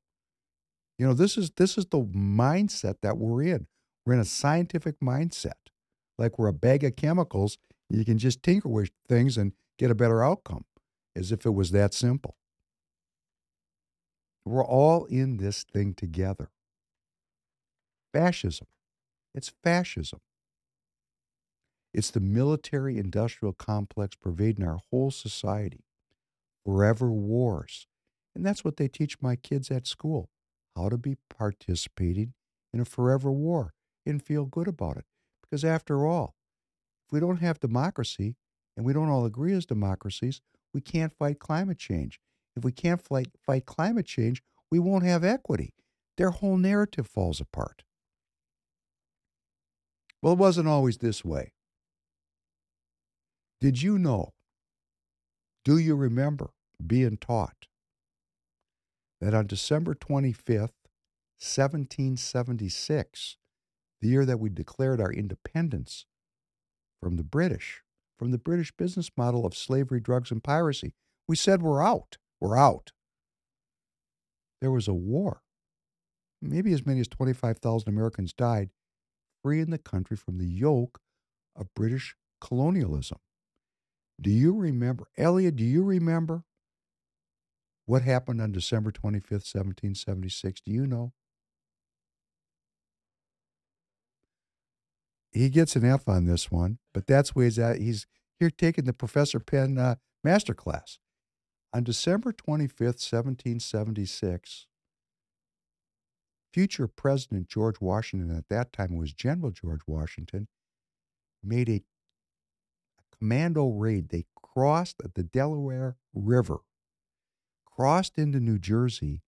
You know, this is this is the mindset that we're in. We're in a scientific mindset, like we're a bag of chemicals. You can just tinker with things and get a better outcome, as if it was that simple. We're all in this thing together. Fascism. It's fascism. It's the military industrial complex pervading our whole society. Forever wars. And that's what they teach my kids at school how to be participating in a forever war and feel good about it. Because after all, if we don't have democracy and we don't all agree as democracies, we can't fight climate change. If we can't fight, fight climate change, we won't have equity. Their whole narrative falls apart. Well, it wasn't always this way. Did you know? Do you remember being taught that on December 25th, 1776, the year that we declared our independence from the British, from the British business model of slavery, drugs, and piracy, we said we're out. We're out. There was a war. Maybe as many as 25,000 Americans died, freeing the country from the yoke of British colonialism. Do you remember, Elliot? Do you remember what happened on December 25th, 1776? Do you know? He gets an F on this one, but that's where he's at. He's here taking the Professor Penn uh, master class. On December 25th, 1776, future President George Washington, at that time was General George Washington, made a commando raid. They crossed the Delaware River, crossed into New Jersey,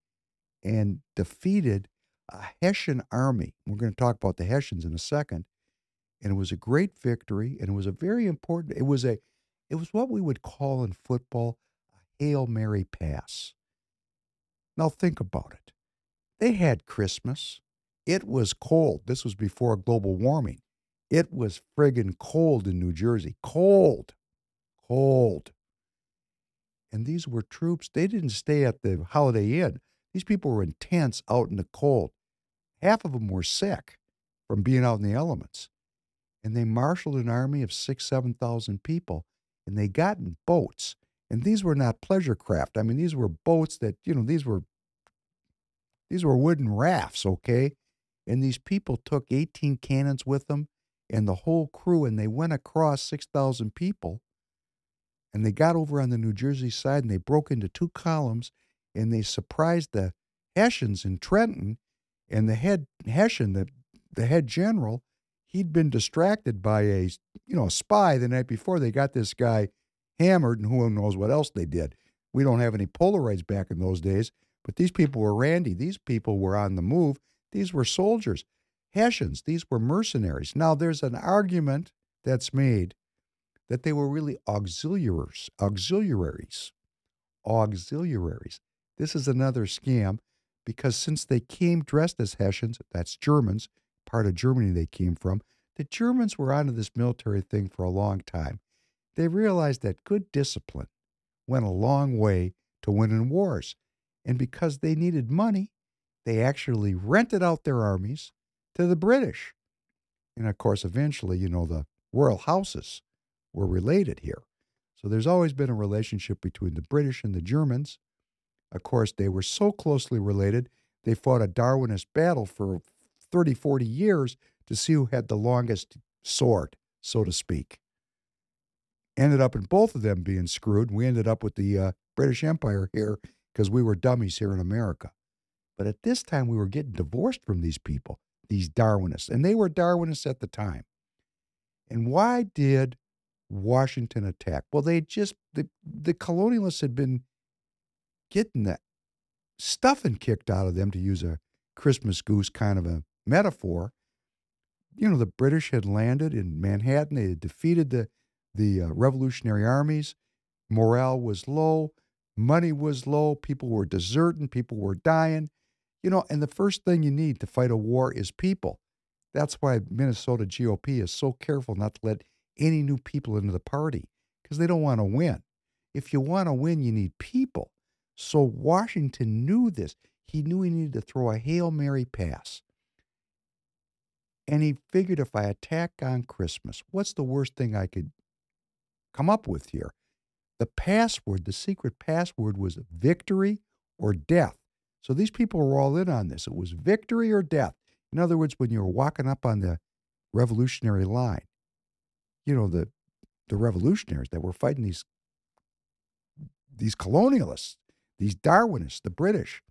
and defeated a Hessian army. We're going to talk about the Hessians in a second. And it was a great victory, and it was a very important. It was a, it was what we would call in football a hail mary pass. Now think about it. They had Christmas. It was cold. This was before global warming. It was friggin' cold in New Jersey. Cold. Cold. And these were troops. They didn't stay at the Holiday Inn. These people were in tents out in the cold. Half of them were sick from being out in the elements. And they marshaled an army of six, 7,000 people. And they got in boats. And these were not pleasure craft. I mean, these were boats that, you know, these were these were wooden rafts, okay? And these people took 18 cannons with them and the whole crew, and they went across 6,000 people. And they got over on the New Jersey side and they broke into two columns and they surprised the Hessians in Trenton. And the head Hessian, the, the head general, he'd been distracted by a you know a spy the night before. They got this guy hammered, and who knows what else they did. We don't have any Polaroids back in those days, but these people were randy. These people were on the move. These were soldiers. Hessians, these were mercenaries. Now, there's an argument that's made that they were really auxiliaries, auxiliaries, auxiliaries. This is another scam because since they came dressed as Hessians, that's Germans, part of Germany they came from, the Germans were onto this military thing for a long time. They realized that good discipline went a long way to winning wars. And because they needed money, they actually rented out their armies to the British. And of course, eventually, you know, the royal houses were related here. So there's always been a relationship between the British and the Germans. Of course, they were so closely related, they fought a Darwinist battle for 30, 40 years to see who had the longest sword, so to speak. Ended up in both of them being screwed. We ended up with the uh, British Empire here because we were dummies here in America. But at this time, we were getting divorced from these people, these Darwinists, and they were Darwinists at the time. And why did Washington attack? Well, they just, the, the colonialists had been getting that stuffing kicked out of them, to use a Christmas goose kind of a metaphor, you know, the British had landed in Manhattan. They had defeated the the uh, Revolutionary armies. Morale was low, money was low. People were deserting. People were dying. You know, and the first thing you need to fight a war is people. That's why Minnesota GOP is so careful not to let any new people into the party because they don't want to win. If you want to win, you need people. So Washington knew this. He knew he needed to throw a Hail Mary pass. And he figured if I attack on Christmas, what's the worst thing I could come up with here? The password, the secret password was victory or death. So these people were all in on this. It was victory or death. In other words, when you were walking up on the revolutionary line, you know, the the revolutionaries that were fighting these these colonialists, these Darwinists, the British,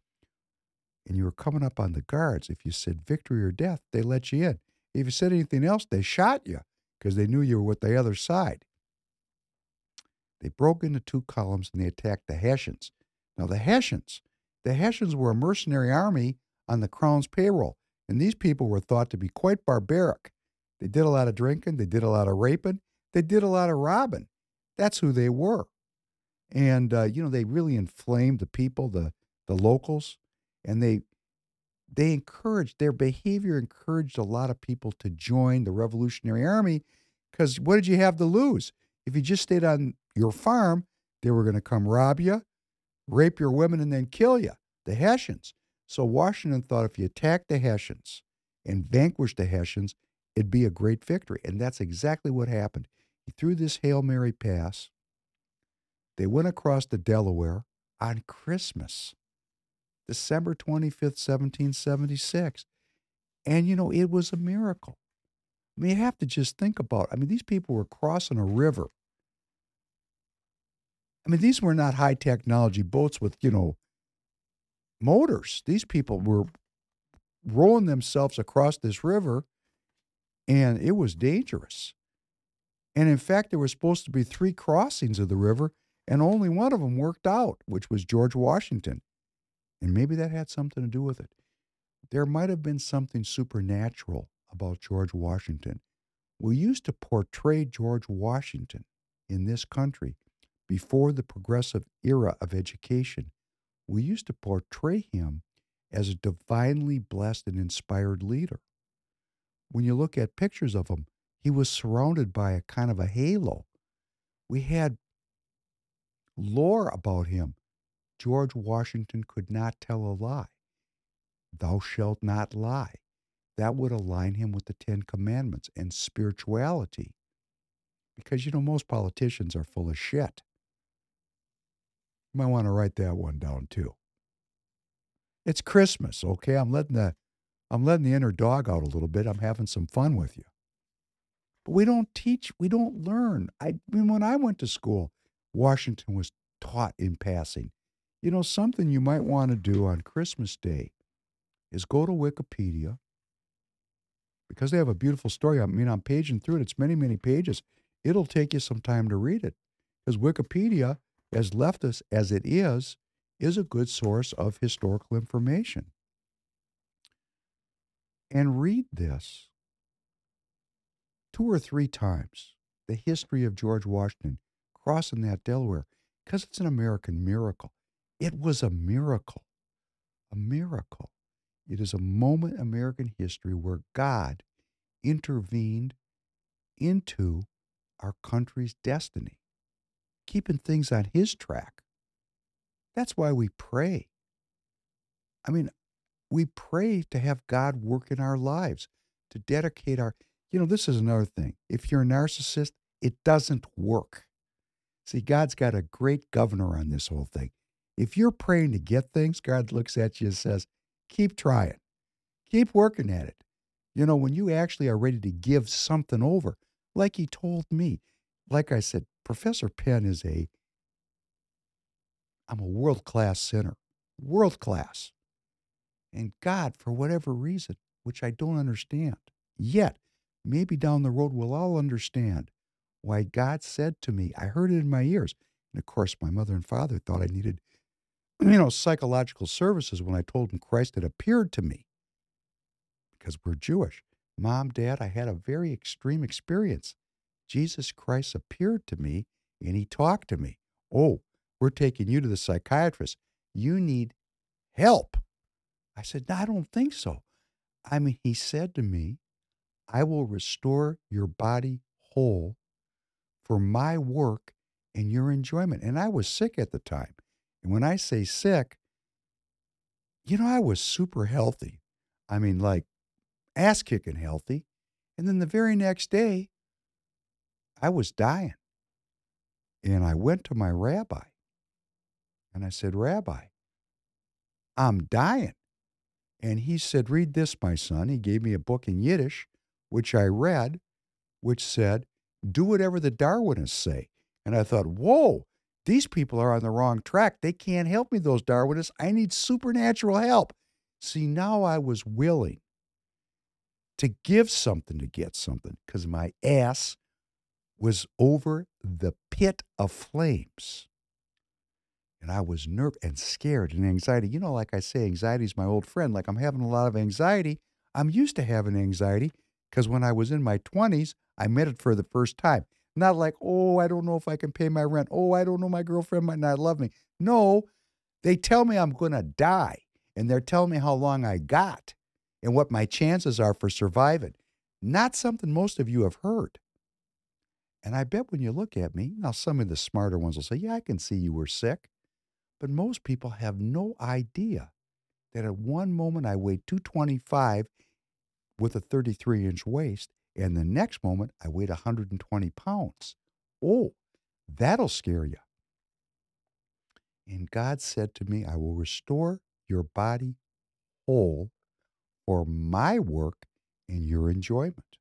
and you were coming up on the guards, if you said victory or death, they let you in. If you said anything else, they shot you because they knew you were with the other side. They broke into two columns and they attacked the Hessians. Now, the Hessians, the Hessians were a mercenary army on the crown's payroll, and these people were thought to be quite barbaric. They did a lot of drinking, they did a lot of raping, they did a lot of robbing. That's who they were. And, uh, you know, they really inflamed the people, the, the locals and they they encouraged their behavior encouraged a lot of people to join the Revolutionary Army because what did you have to lose? If you just stayed on your farm, they were going to come rob you, rape your women, and then kill you. The Hessians. So Washington thought if you attacked the Hessians and vanquished the Hessians, it'd be a great victory. And that's exactly what happened. He threw this Hail Mary pass. They went across the Delaware on Christmas. December 25th, 1776. And, you know, it was a miracle. I mean, you have to just think about I mean, these people were crossing a river. I mean, these were not high technology boats with, you know, motors. These people were rowing themselves across this river, and it was dangerous. And in fact, there were supposed to be three crossings of the river, and only one of them worked out, which was George Washington. And maybe that had something to do with it. There might have been something supernatural about George Washington. We used to portray George Washington in this country before the progressive era of education. We used to portray him as a divinely blessed and inspired leader. When you look at pictures of him, he was surrounded by a kind of a halo. We had lore about him George Washington could not tell a lie. Thou shalt not lie. That would align him with the Ten Commandments and spirituality. Because, you know, most politicians are full of shit. You might want to write that one down too. It's Christmas, okay? I'm letting the I'm letting the inner dog out a little bit. I'm having some fun with you. But we don't teach, we don't learn. I mean, when I went to school, Washington was taught in passing. You know, something you might want to do on Christmas Day is go to Wikipedia because they have a beautiful story. I mean, I'm paging through it, it's many, many pages. It'll take you some time to read it because Wikipedia, as leftist as it is, is a good source of historical information. And read this two or three times the history of George Washington crossing that Delaware because it's an American miracle. It was a miracle, a miracle. It is a moment in American history where God intervened into our country's destiny, keeping things on His track. That's why we pray. I mean, we pray to have God work in our lives, to dedicate our, you know, this is another thing. If you're a narcissist, it doesn't work. See, God's got a great governor on this whole thing. If you're praying to get things, God looks at you and says, keep trying, keep working at it. You know, when you actually are ready to give something over, like he told me, like I said, Professor Penn is a, I'm a world class sinner, world class. And God, for whatever reason, which I don't understand, yet maybe down the road we'll all understand why God said to me, I heard it in my ears. And of course, my mother and father thought I needed *clears throat* you know, psychological services when I told them Christ had appeared to me because we're Jewish. Mom, Dad, I had a very extreme experience. Jesus Christ appeared to me and he talked to me. Oh, we're taking you to the psychiatrist. You need help. I said, no, I don't think so. I mean, he said to me, I will restore your body whole for my work and your enjoyment. And I was sick at the time. And when I say sick, you know, I was super healthy. I mean, like ass kicking healthy. And then the very next day, I was dying. And I went to my rabbi and I said, Rabbi, I'm dying. And he said, Read this, my son. He gave me a book in Yiddish, which I read, which said, Do whatever the Darwinists say. And I thought, Whoa, these people are on the wrong track. They can't help me, those Darwinists. I need supernatural help. See, now I was willing to give something to get something because my ass was over the pit of flames. And I was nervous and scared and anxiety. You know, like I say, anxiety is my old friend. Like I'm having a lot of anxiety. I'm used to having anxiety because when I was in my 20s, I met it for the first time. Not like, oh, I don't know if I can pay my rent. Oh, I don't know, my girlfriend might not love me. No, they tell me I'm going to die and they're telling me how long I got and what my chances are for surviving. Not something most of you have heard. And I bet when you look at me, now some of the smarter ones will say, yeah, I can see you were sick. But most people have no idea that at one moment I weighed 225 with a 33 inch waist and the next moment, I weighed 120 pounds. Oh, that'll scare you. And God said to me, I will restore your body whole for my work and your enjoyment.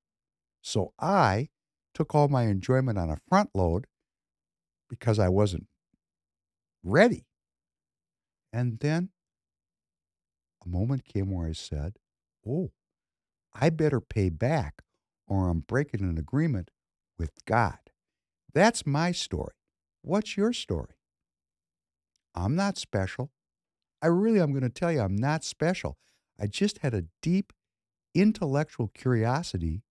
So I took all my enjoyment on a front load because I wasn't ready. And then a moment came where I said, Oh, I better pay back or I'm breaking an agreement with God. That's my story. What's your story? I'm not special. I really, I'm going to tell you, I'm not special. I just had a deep intellectual curiosity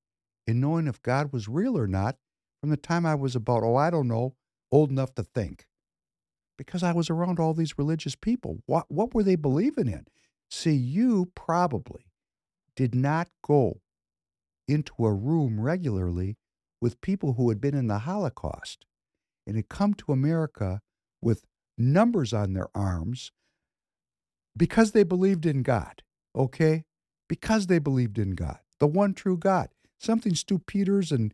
in knowing if God was real or not from the time I was about, oh, I don't know, old enough to think. Because I was around all these religious people. What, what were they believing in? See, you probably did not go into a room regularly with people who had been in the Holocaust and had come to America with numbers on their arms because they believed in God, okay? Because they believed in God, the one true God. Something Stew Peters and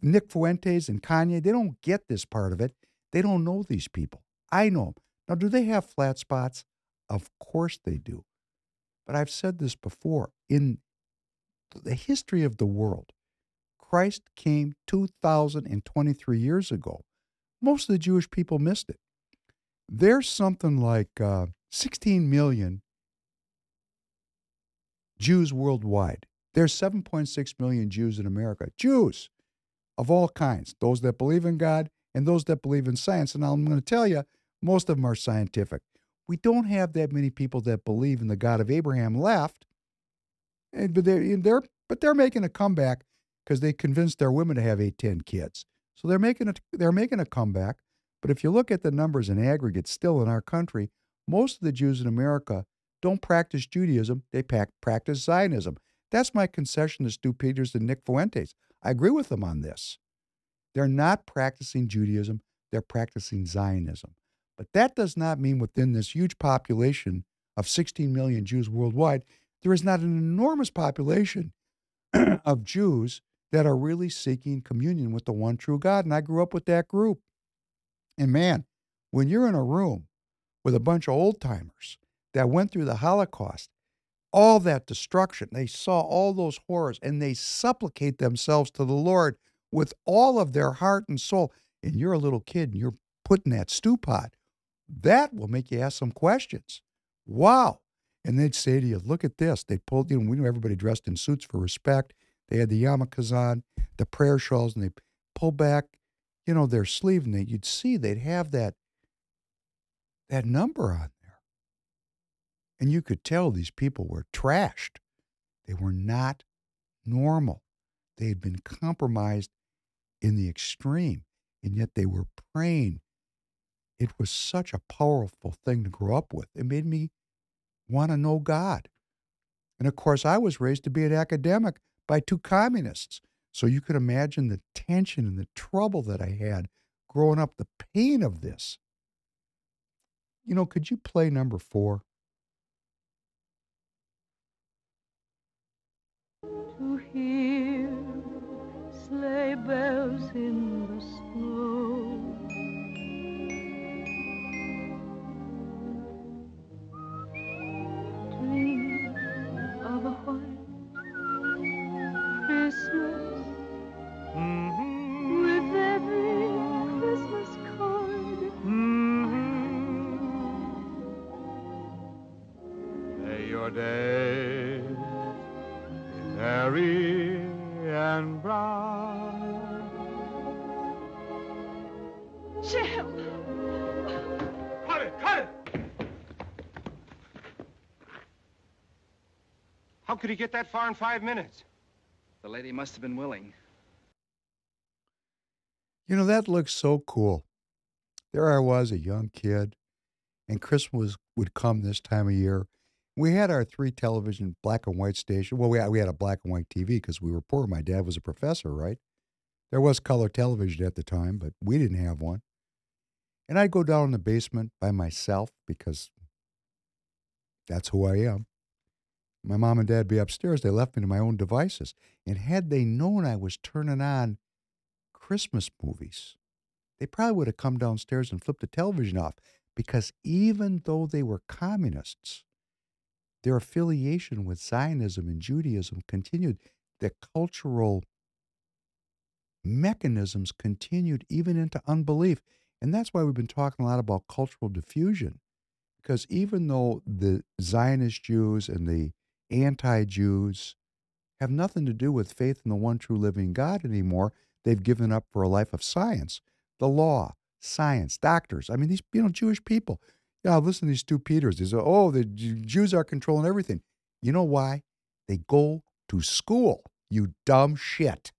Nick Fuentes and Kanye, they don't get this part of it. They don't know these people. I know them. Now, do they have flat spots? Of course they do. But I've said this before. In the history of the world. Christ came 2,023 years ago. Most of the Jewish people missed it. There's something like uh, 16 million Jews worldwide. There's 7.6 million Jews in America. Jews of all kinds, those that believe in God and those that believe in science. And I'm going to tell you, most of them are scientific. We don't have that many people that believe in the God of Abraham left and, but they're, they're but they're making a comeback because they convinced their women to have eight, ten kids. So they're making a they're making a comeback. But if you look at the numbers in aggregate, still in our country, most of the Jews in America don't practice Judaism; they practice Zionism. That's my concession to Stew Peters and Nick Fuentes. I agree with them on this. They're not practicing Judaism; they're practicing Zionism. But that does not mean within this huge population of 16 million Jews worldwide there is not an enormous population *clears throat* of Jews that are really seeking communion with the one true God. And I grew up with that group. And man, when you're in a room with a bunch of old timers that went through the Holocaust, all that destruction, they saw all those horrors and they supplicate themselves to the Lord with all of their heart and soul. And you're a little kid and you're putting that stew pot. That will make you ask some questions. Wow. And they'd say to you, look at this. They pulled, you know, we knew everybody dressed in suits for respect. They had the yarmulkes on, the prayer shawls, and they pull back, you know, their sleeve, and they, you'd see they'd have that that number on. And you could tell these people were trashed. They were not normal. They had been compromised in the extreme, and yet they were praying. It was such a powerful thing to grow up with. It made me want to know God. And of course, I was raised to be an academic by two communists. So you could imagine the tension and the trouble that I had growing up, the pain of this. You know, could you play number four? To hear sleigh bells in the snow. Dream of a white Christmas mm-hmm. with every Christmas card. Mm-hmm. May your merry and bright. Jim! Cut it! Cut it! How could he get that far in five minutes? The lady must have been willing. You know, that looks so cool. There I was, a young kid, and Christmas would come this time of year. We had our three television black and white station. Well, we had, we had a black and white TV because we were poor. My dad was a professor, right? There was color television at the time, but we didn't have one. And I'd go down in the basement by myself because that's who I am. My mom and dad be upstairs. They left me to my own devices. And had they known I was turning on Christmas movies, they probably would have come downstairs and flipped the television off because even though they were communists, their affiliation with Zionism and Judaism continued. The cultural mechanisms continued even into unbelief. And that's why we've been talking a lot about cultural diffusion. Because even though the Zionist Jews and the anti Jews have nothing to do with faith in the one true living God anymore, they've given up for a life of science, the law, science, doctors. I mean, these you know Jewish people. Yeah, listen to these two Peters. They say, "Oh, the Jews are controlling everything." You know why? They go to school. You dumb shit.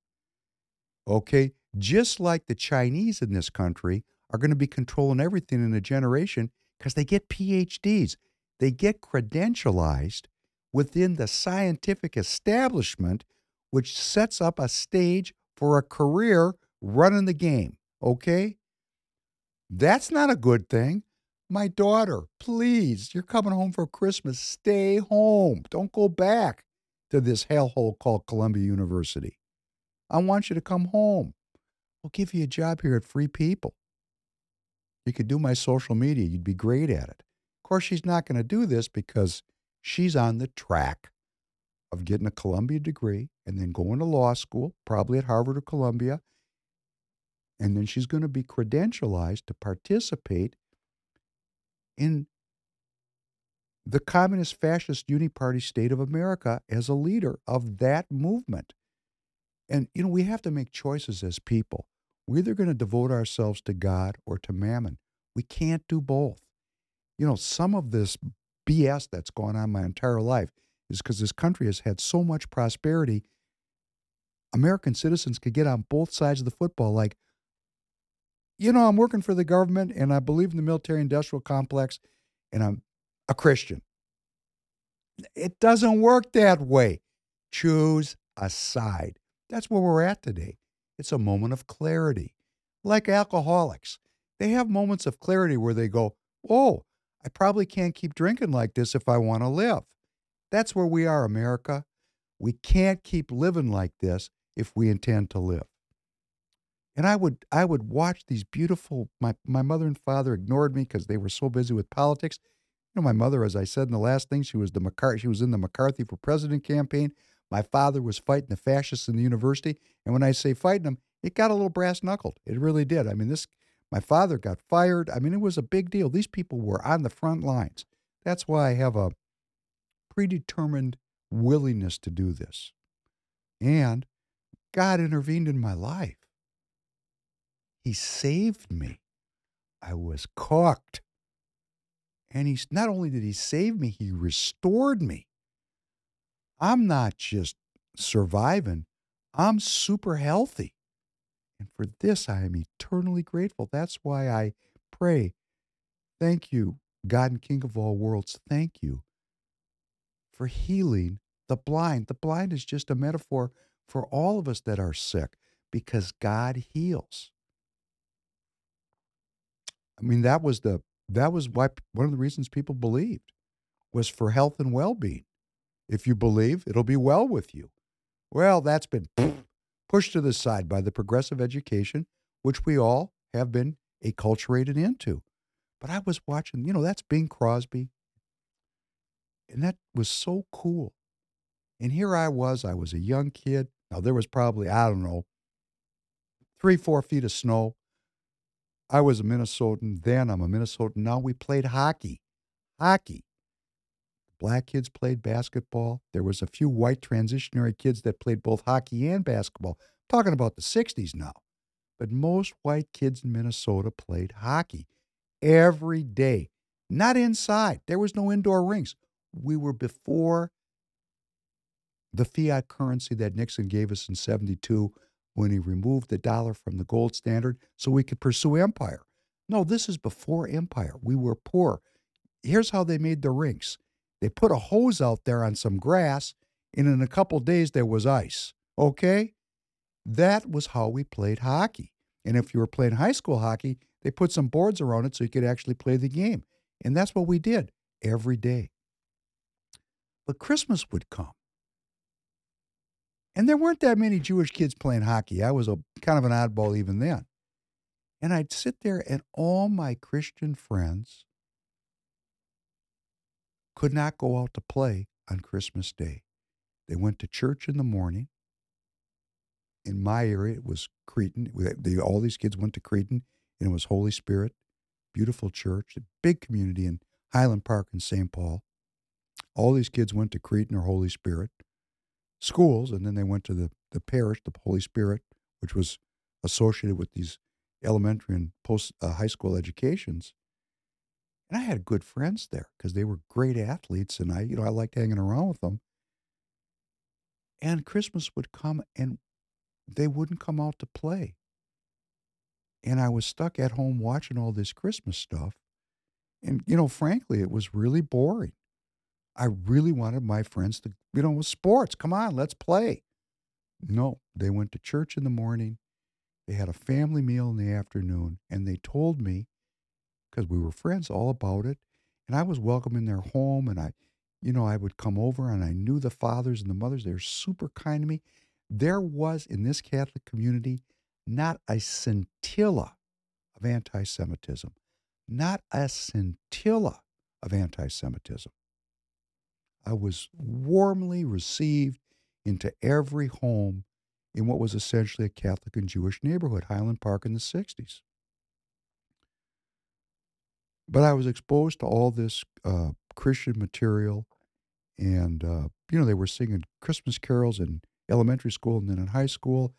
Okay, just like the Chinese in this country are going to be controlling everything in a generation because they get PhDs. They get credentialized within the scientific establishment, which sets up a stage for a career running the game. Okay? That's not a good thing. My daughter, please, you're coming home for Christmas. Stay home. Don't go back to this hellhole called Columbia University. I want you to come home. We'll give you a job here at Free People. You could do my social media. You'd be great at it. Of course, she's not going to do this because she's on the track of getting a Columbia degree and then going to law school, probably at Harvard or Columbia. And then she's going to be credentialized to participate in the Communist Fascist Uniparty State of America as a leader of that movement. And, you know, we have to make choices as people. We're either going to devote ourselves to God or to mammon. We can't do both. You know, some of this BS that's gone on my entire life is because this country has had so much prosperity. American citizens could get on both sides of the football. Like, you know, I'm working for the government and I believe in the military industrial complex and I'm a Christian. It doesn't work that way. Choose a side. That's where we're at today. It's a moment of clarity. Like alcoholics, they have moments of clarity where they go, Oh, I probably can't keep drinking like this if I want to live. That's where we are, America. We can't keep living like this if we intend to live. And I would I would watch these beautiful my my mother and father ignored me because they were so busy with politics. You know, my mother, as I said in the last thing, she was the McCarthy, she was in the McCarthy for president campaign. My father was fighting the fascists in the university. And when I say fighting them, it got a little brass knuckled. It really did. I mean, this my father got fired. I mean, it was a big deal. These people were on the front lines. That's why I have a predetermined willingness to do this. And God intervened in my life. He saved me. I was cooked. And he's not only did he save me, he restored me. I'm not just surviving, I'm super healthy. And for this, I am eternally grateful. That's why I pray. Thank you, God and King of all worlds. Thank you for healing the blind. The blind is just a metaphor for all of us that are sick because God heals. I mean, that was the that was why one of the reasons people believed was for health and well-being. If you believe, it'll be well with you. Well, that's been *sniffs* pushed to the side by the progressive education, which we all have been acculturated into. But I was watching, you know, that's Bing Crosby. And that was so cool. And here I was, I was a young kid. Now, there was probably, I don't know, three, four feet of snow. I was a Minnesotan then. I'm a Minnesotan now. We played hockey. Hockey. Black kids played basketball. There was a few white transitionary kids that played both hockey and basketball. I'm talking about the 60s now. But most white kids in Minnesota played hockey every day. Not inside. There was no indoor rinks. We were before the fiat currency that Nixon gave us in 72 when he removed the dollar from the gold standard so we could pursue empire. No, this is before empire. We were poor. Here's how they made the rinks they put a hose out there on some grass, and in a couple days there was ice. Okay? That was how we played hockey. And if you were playing high school hockey, they put some boards around it so you could actually play the game. And that's what we did every day. But Christmas would come. And there weren't that many Jewish kids playing hockey. I was a kind of an oddball even then. And I'd sit there and all my Christian friends could not go out to play on Christmas Day. They went to church in the morning. In my area, it was Cretin. They, all these kids went to Cretin, and it was Holy Spirit, beautiful church, a big community in Highland Park in St. Paul. All these kids went to Cretin or Holy Spirit schools, and then they went to the, the parish, the Holy Spirit, which was associated with these elementary and post uh, high school educations. And I had good friends there because they were great athletes and I, you know, I liked hanging around with them. And Christmas would come and they wouldn't come out to play. And I was stuck at home watching all this Christmas stuff. And, you know, frankly, it was really boring. I really wanted my friends to, you know, with sports, come on, let's play. No, they went to church in the morning. They had a family meal in the afternoon, and they told me because we were friends all about it. And I was welcome in their home. And I, you know, I would come over and I knew the fathers and the mothers. They were super kind to me. There was in this Catholic community not a scintilla of anti Semitism, not a scintilla of anti Semitism. I was warmly received into every home in what was essentially a Catholic and Jewish neighborhood, Highland Park in the 60s. But I was exposed to all this uh, Christian material, and uh, you know they were singing Christmas carols in elementary school and then in high school,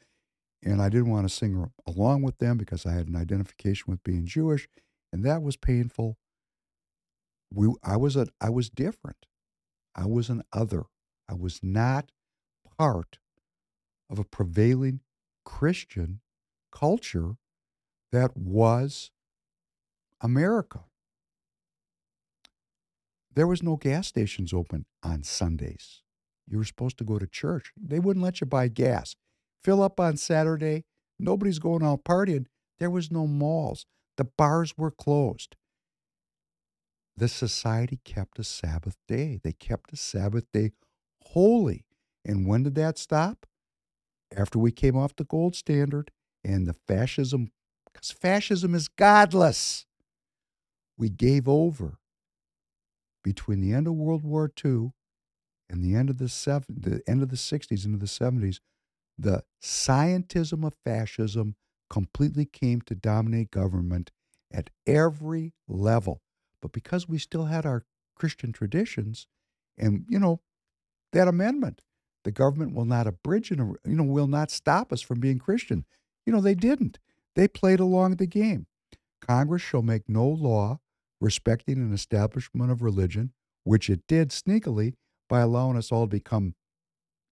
and I didn't want to sing along with them because I had an identification with being Jewish, and that was painful. We, I was a, I was different. I was an other. I was not part of a prevailing Christian culture that was America there was no gas stations open on Sundays. You were supposed to go to church. They wouldn't let you buy gas. Fill up on Saturday. Nobody's going out partying. There was no malls. The bars were closed. The society kept a Sabbath day. They kept a Sabbath day holy. And when did that stop? After we came off the gold standard and the fascism, because fascism is godless. We gave over between the end of World War II and the end of the seven, the end of the 60s into the 70s, the scientism of fascism completely came to dominate government at every level. But because we still had our Christian traditions, and you know, that amendment, the government will not abridge and you know will not stop us from being Christian. You know, they didn't. They played along the game. Congress shall make no law respecting an establishment of religion, which it did sneakily by allowing us all to become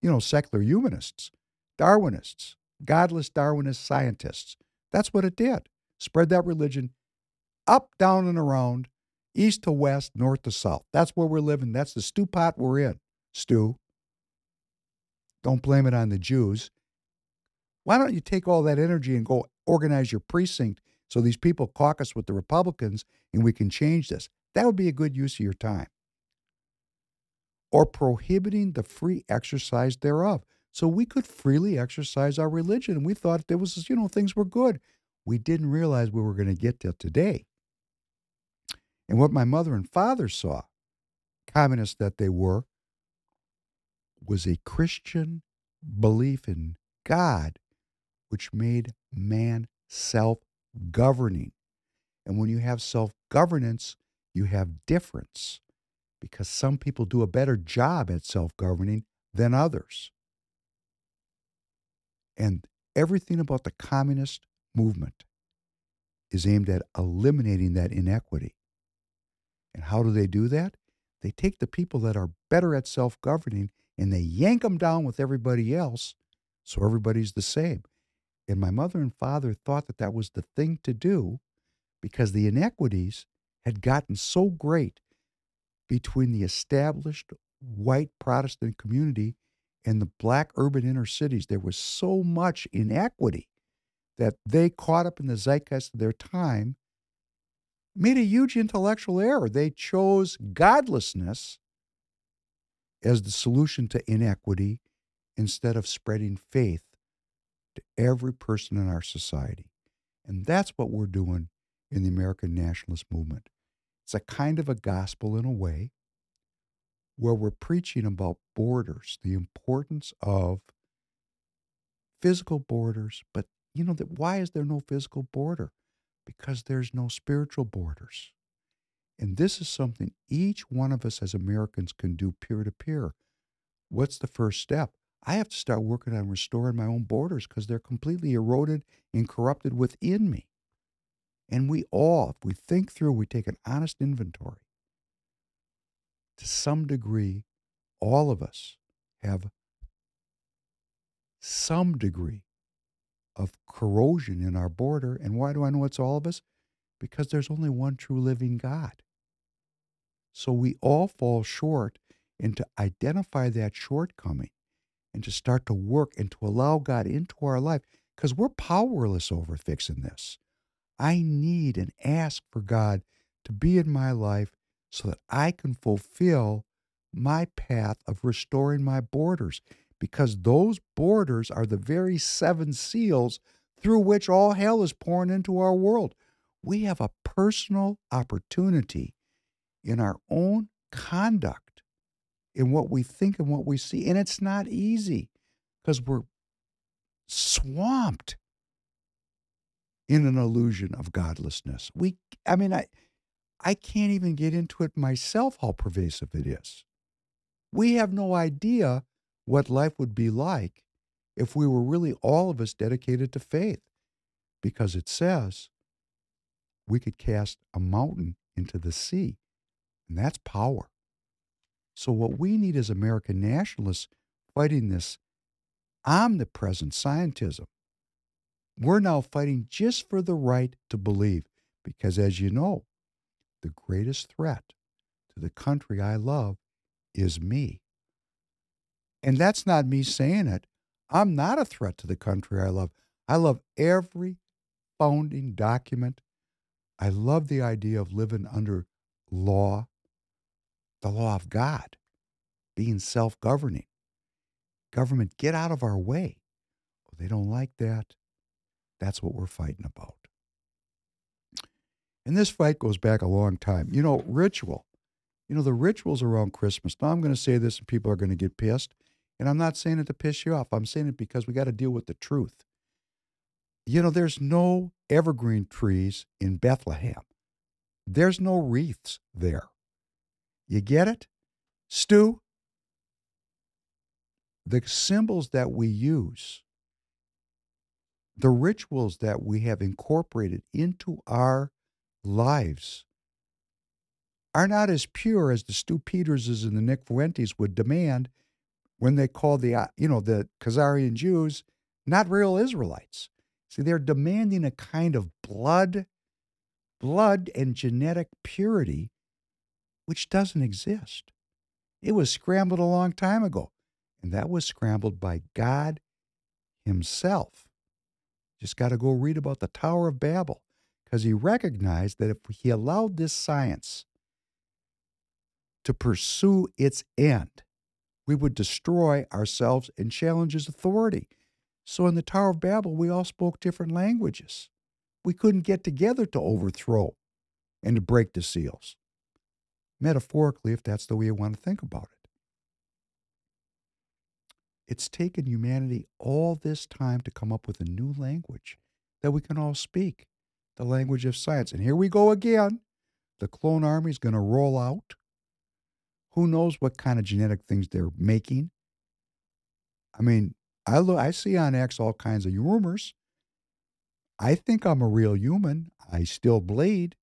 you know, secular humanists, Darwinists, godless Darwinist scientists. That's what it did. Spread that religion up, down, and around, east to west, north to south. That's where we're living. That's the stew pot we're in, Stew. Don't blame it on the Jews. Why don't you take all that energy and go organize your precinct so these people caucus with the Republicans and we can change this? That would be a good use of your time. Or prohibiting the free exercise thereof. So we could freely exercise our religion. We thought there was, you know, things were good. We didn't realize we were going to get to today. And what my mother and father saw, communists that they were, was a Christian belief in God, which made man self governing. And when you have self governance, you have difference because some people do a better job at self governing than others. And everything about the communist movement is aimed at eliminating that inequity. And how do they do that? They take the people that are better at self governing and they yank them down with everybody else so everybody's the same. And my mother and father thought that that was the thing to do because the inequities had gotten so great between the established white Protestant community and the black urban inner cities. There was so much inequity that they caught up in the zeitgeist of their time made a huge intellectual error. They chose godlessness as the solution to inequity instead of spreading faith to every person in our society. And that's what we're doing in the American nationalist movement. It's a kind of a gospel in a way where we're preaching about borders, the importance of physical borders, but you know that why is there no physical border? Because there's no spiritual borders. And this is something each one of us as Americans can do peer to peer. What's the first step? I have to start working on restoring my own borders because they're completely eroded and corrupted within me. And we all, if we think through, we take an honest inventory. To some degree, all of us have some degree of corrosion in our border. And why do I know it's all of us? Because there's only one true living God. So we all fall short, and to identify that shortcoming and to start to work and to allow God into our life, because we're powerless over fixing this. I need and ask for God to be in my life so that I can fulfill my path of restoring my borders, because those borders are the very seven seals through which all hell is pouring into our world. We have a personal opportunity in our own conduct, in what we think and what we see. And it's not easy because we're swamped in an illusion of godlessness. We, I mean, I, I can't even get into it myself how pervasive it is. We have no idea what life would be like if we were really all of us dedicated to faith, because it says we could cast a mountain into the sea. And that's power. So, what we need as American nationalists fighting this omnipresent scientism, we're now fighting just for the right to believe. Because, as you know, the greatest threat to the country I love is me. And that's not me saying it. I'm not a threat to the country I love. I love every founding document. I love the idea of living under law the law of God, being self governing. Government, get out of our way. Oh, they don't like that. That's what we're fighting about. And this fight goes back a long time. You know, ritual. You know, the rituals around Christmas. Now, I'm going to say this and people are going to get pissed. And I'm not saying it to piss you off. I'm saying it because we got to deal with the truth. You know, there's no evergreen trees in Bethlehem, there's no wreaths there. You get it? Stew? The symbols that we use, the rituals that we have incorporated into our lives are not as pure as the Stew Peterses and the Nick Fuentes would demand when they called the, uh, you know, the Khazarian Jews not real Israelites. See, they're demanding a kind of blood, blood and genetic purity which doesn't exist. It was scrambled a long time ago, and that was scrambled by God Himself. Just got to go read about the Tower of Babel because he recognized that if he allowed this science to pursue its end, we would destroy ourselves and challenge his authority. So in the Tower of Babel, we all spoke different languages. We couldn't get together to overthrow and to break the seals. Metaphorically, if that's the way you want to think about it. It's taken humanity all this time to come up with a new language that we can all speak the language of science. And here we go again. The clone army is going to roll out. Who knows what kind of genetic things they're making? I mean, I look, I see on X all kinds of rumors. I think I'm a real human. I still bleed.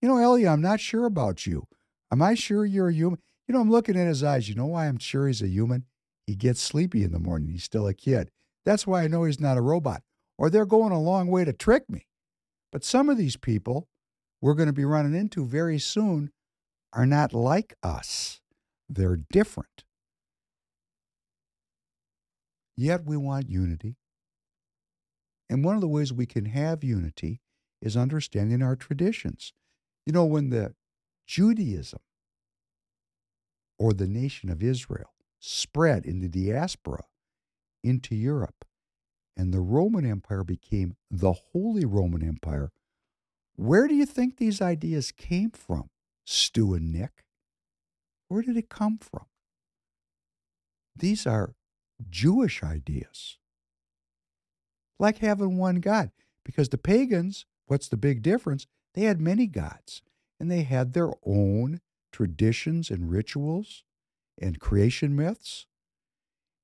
You know, Ellie, I'm not sure about you. Am I sure you're a human? You know, I'm looking at his eyes. You know why I'm sure he's a human? He gets sleepy in the morning. He's still a kid. That's why I know he's not a robot. Or they're going a long way to trick me. But some of these people we're going to be running into very soon are not like us, they're different. Yet we want unity. And one of the ways we can have unity is understanding our traditions. You know, when the Judaism or the nation of Israel spread in the diaspora into Europe, and the Roman Empire became the Holy Roman Empire, where do you think these ideas came from, Stew and Nick? Where did it come from? These are Jewish ideas. Like having one God. Because the pagans, what's the big difference? They had many gods, and they had their own traditions and rituals and creation myths.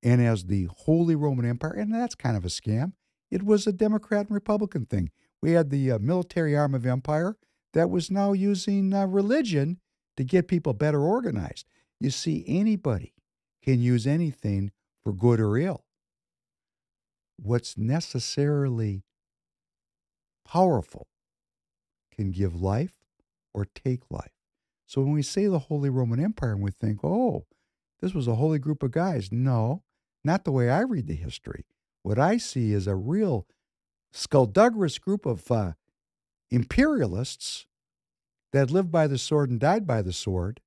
And as the Holy Roman Empire, and that's kind of a scam, it was a Democrat and Republican thing. We had the uh, military arm of empire that was now using uh, religion to get people better organized. You see, anybody can use anything for good or ill. What's necessarily powerful can give life or take life. So when we say the Holy Roman Empire and we think, oh, this was a holy group of guys, no, not the way I read the history. What I see is a real skullduggerous group of uh, imperialists that lived by the sword and died by the sword,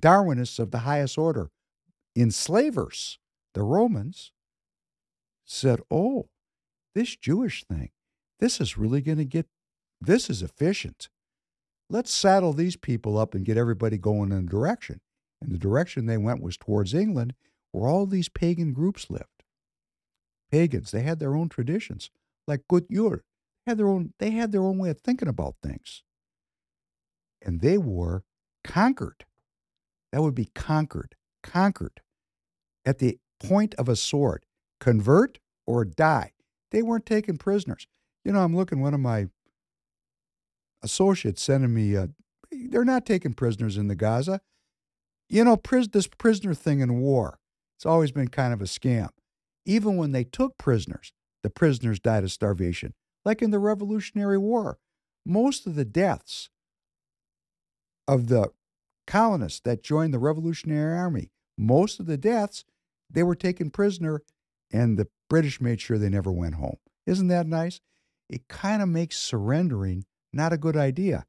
Darwinists of the highest order, enslavers, the Romans, said, oh, this Jewish thing, this is really going to get, this is efficient. Let's saddle these people up and get everybody going in a direction. And the direction they went was towards England, where all these pagan groups lived. Pagans, they had their own traditions, like God Jul. Had their own, they had their own way of thinking about things. And they were conquered. That would be conquered, conquered at the point of a sword. Convert or die. They weren't taken prisoners. You know, I'm looking, one of my associates sending me, uh, they're not taking prisoners in the Gaza. You know, pris- this prisoner thing in war, it's always been kind of a scam. Even when they took prisoners, the prisoners died of starvation, like in the Revolutionary War. Most of the deaths of the colonists that joined the Revolutionary Army, most of the deaths, they were taken prisoner, and the British made sure they never went home. Isn't that nice? It kind of makes surrendering not a good idea.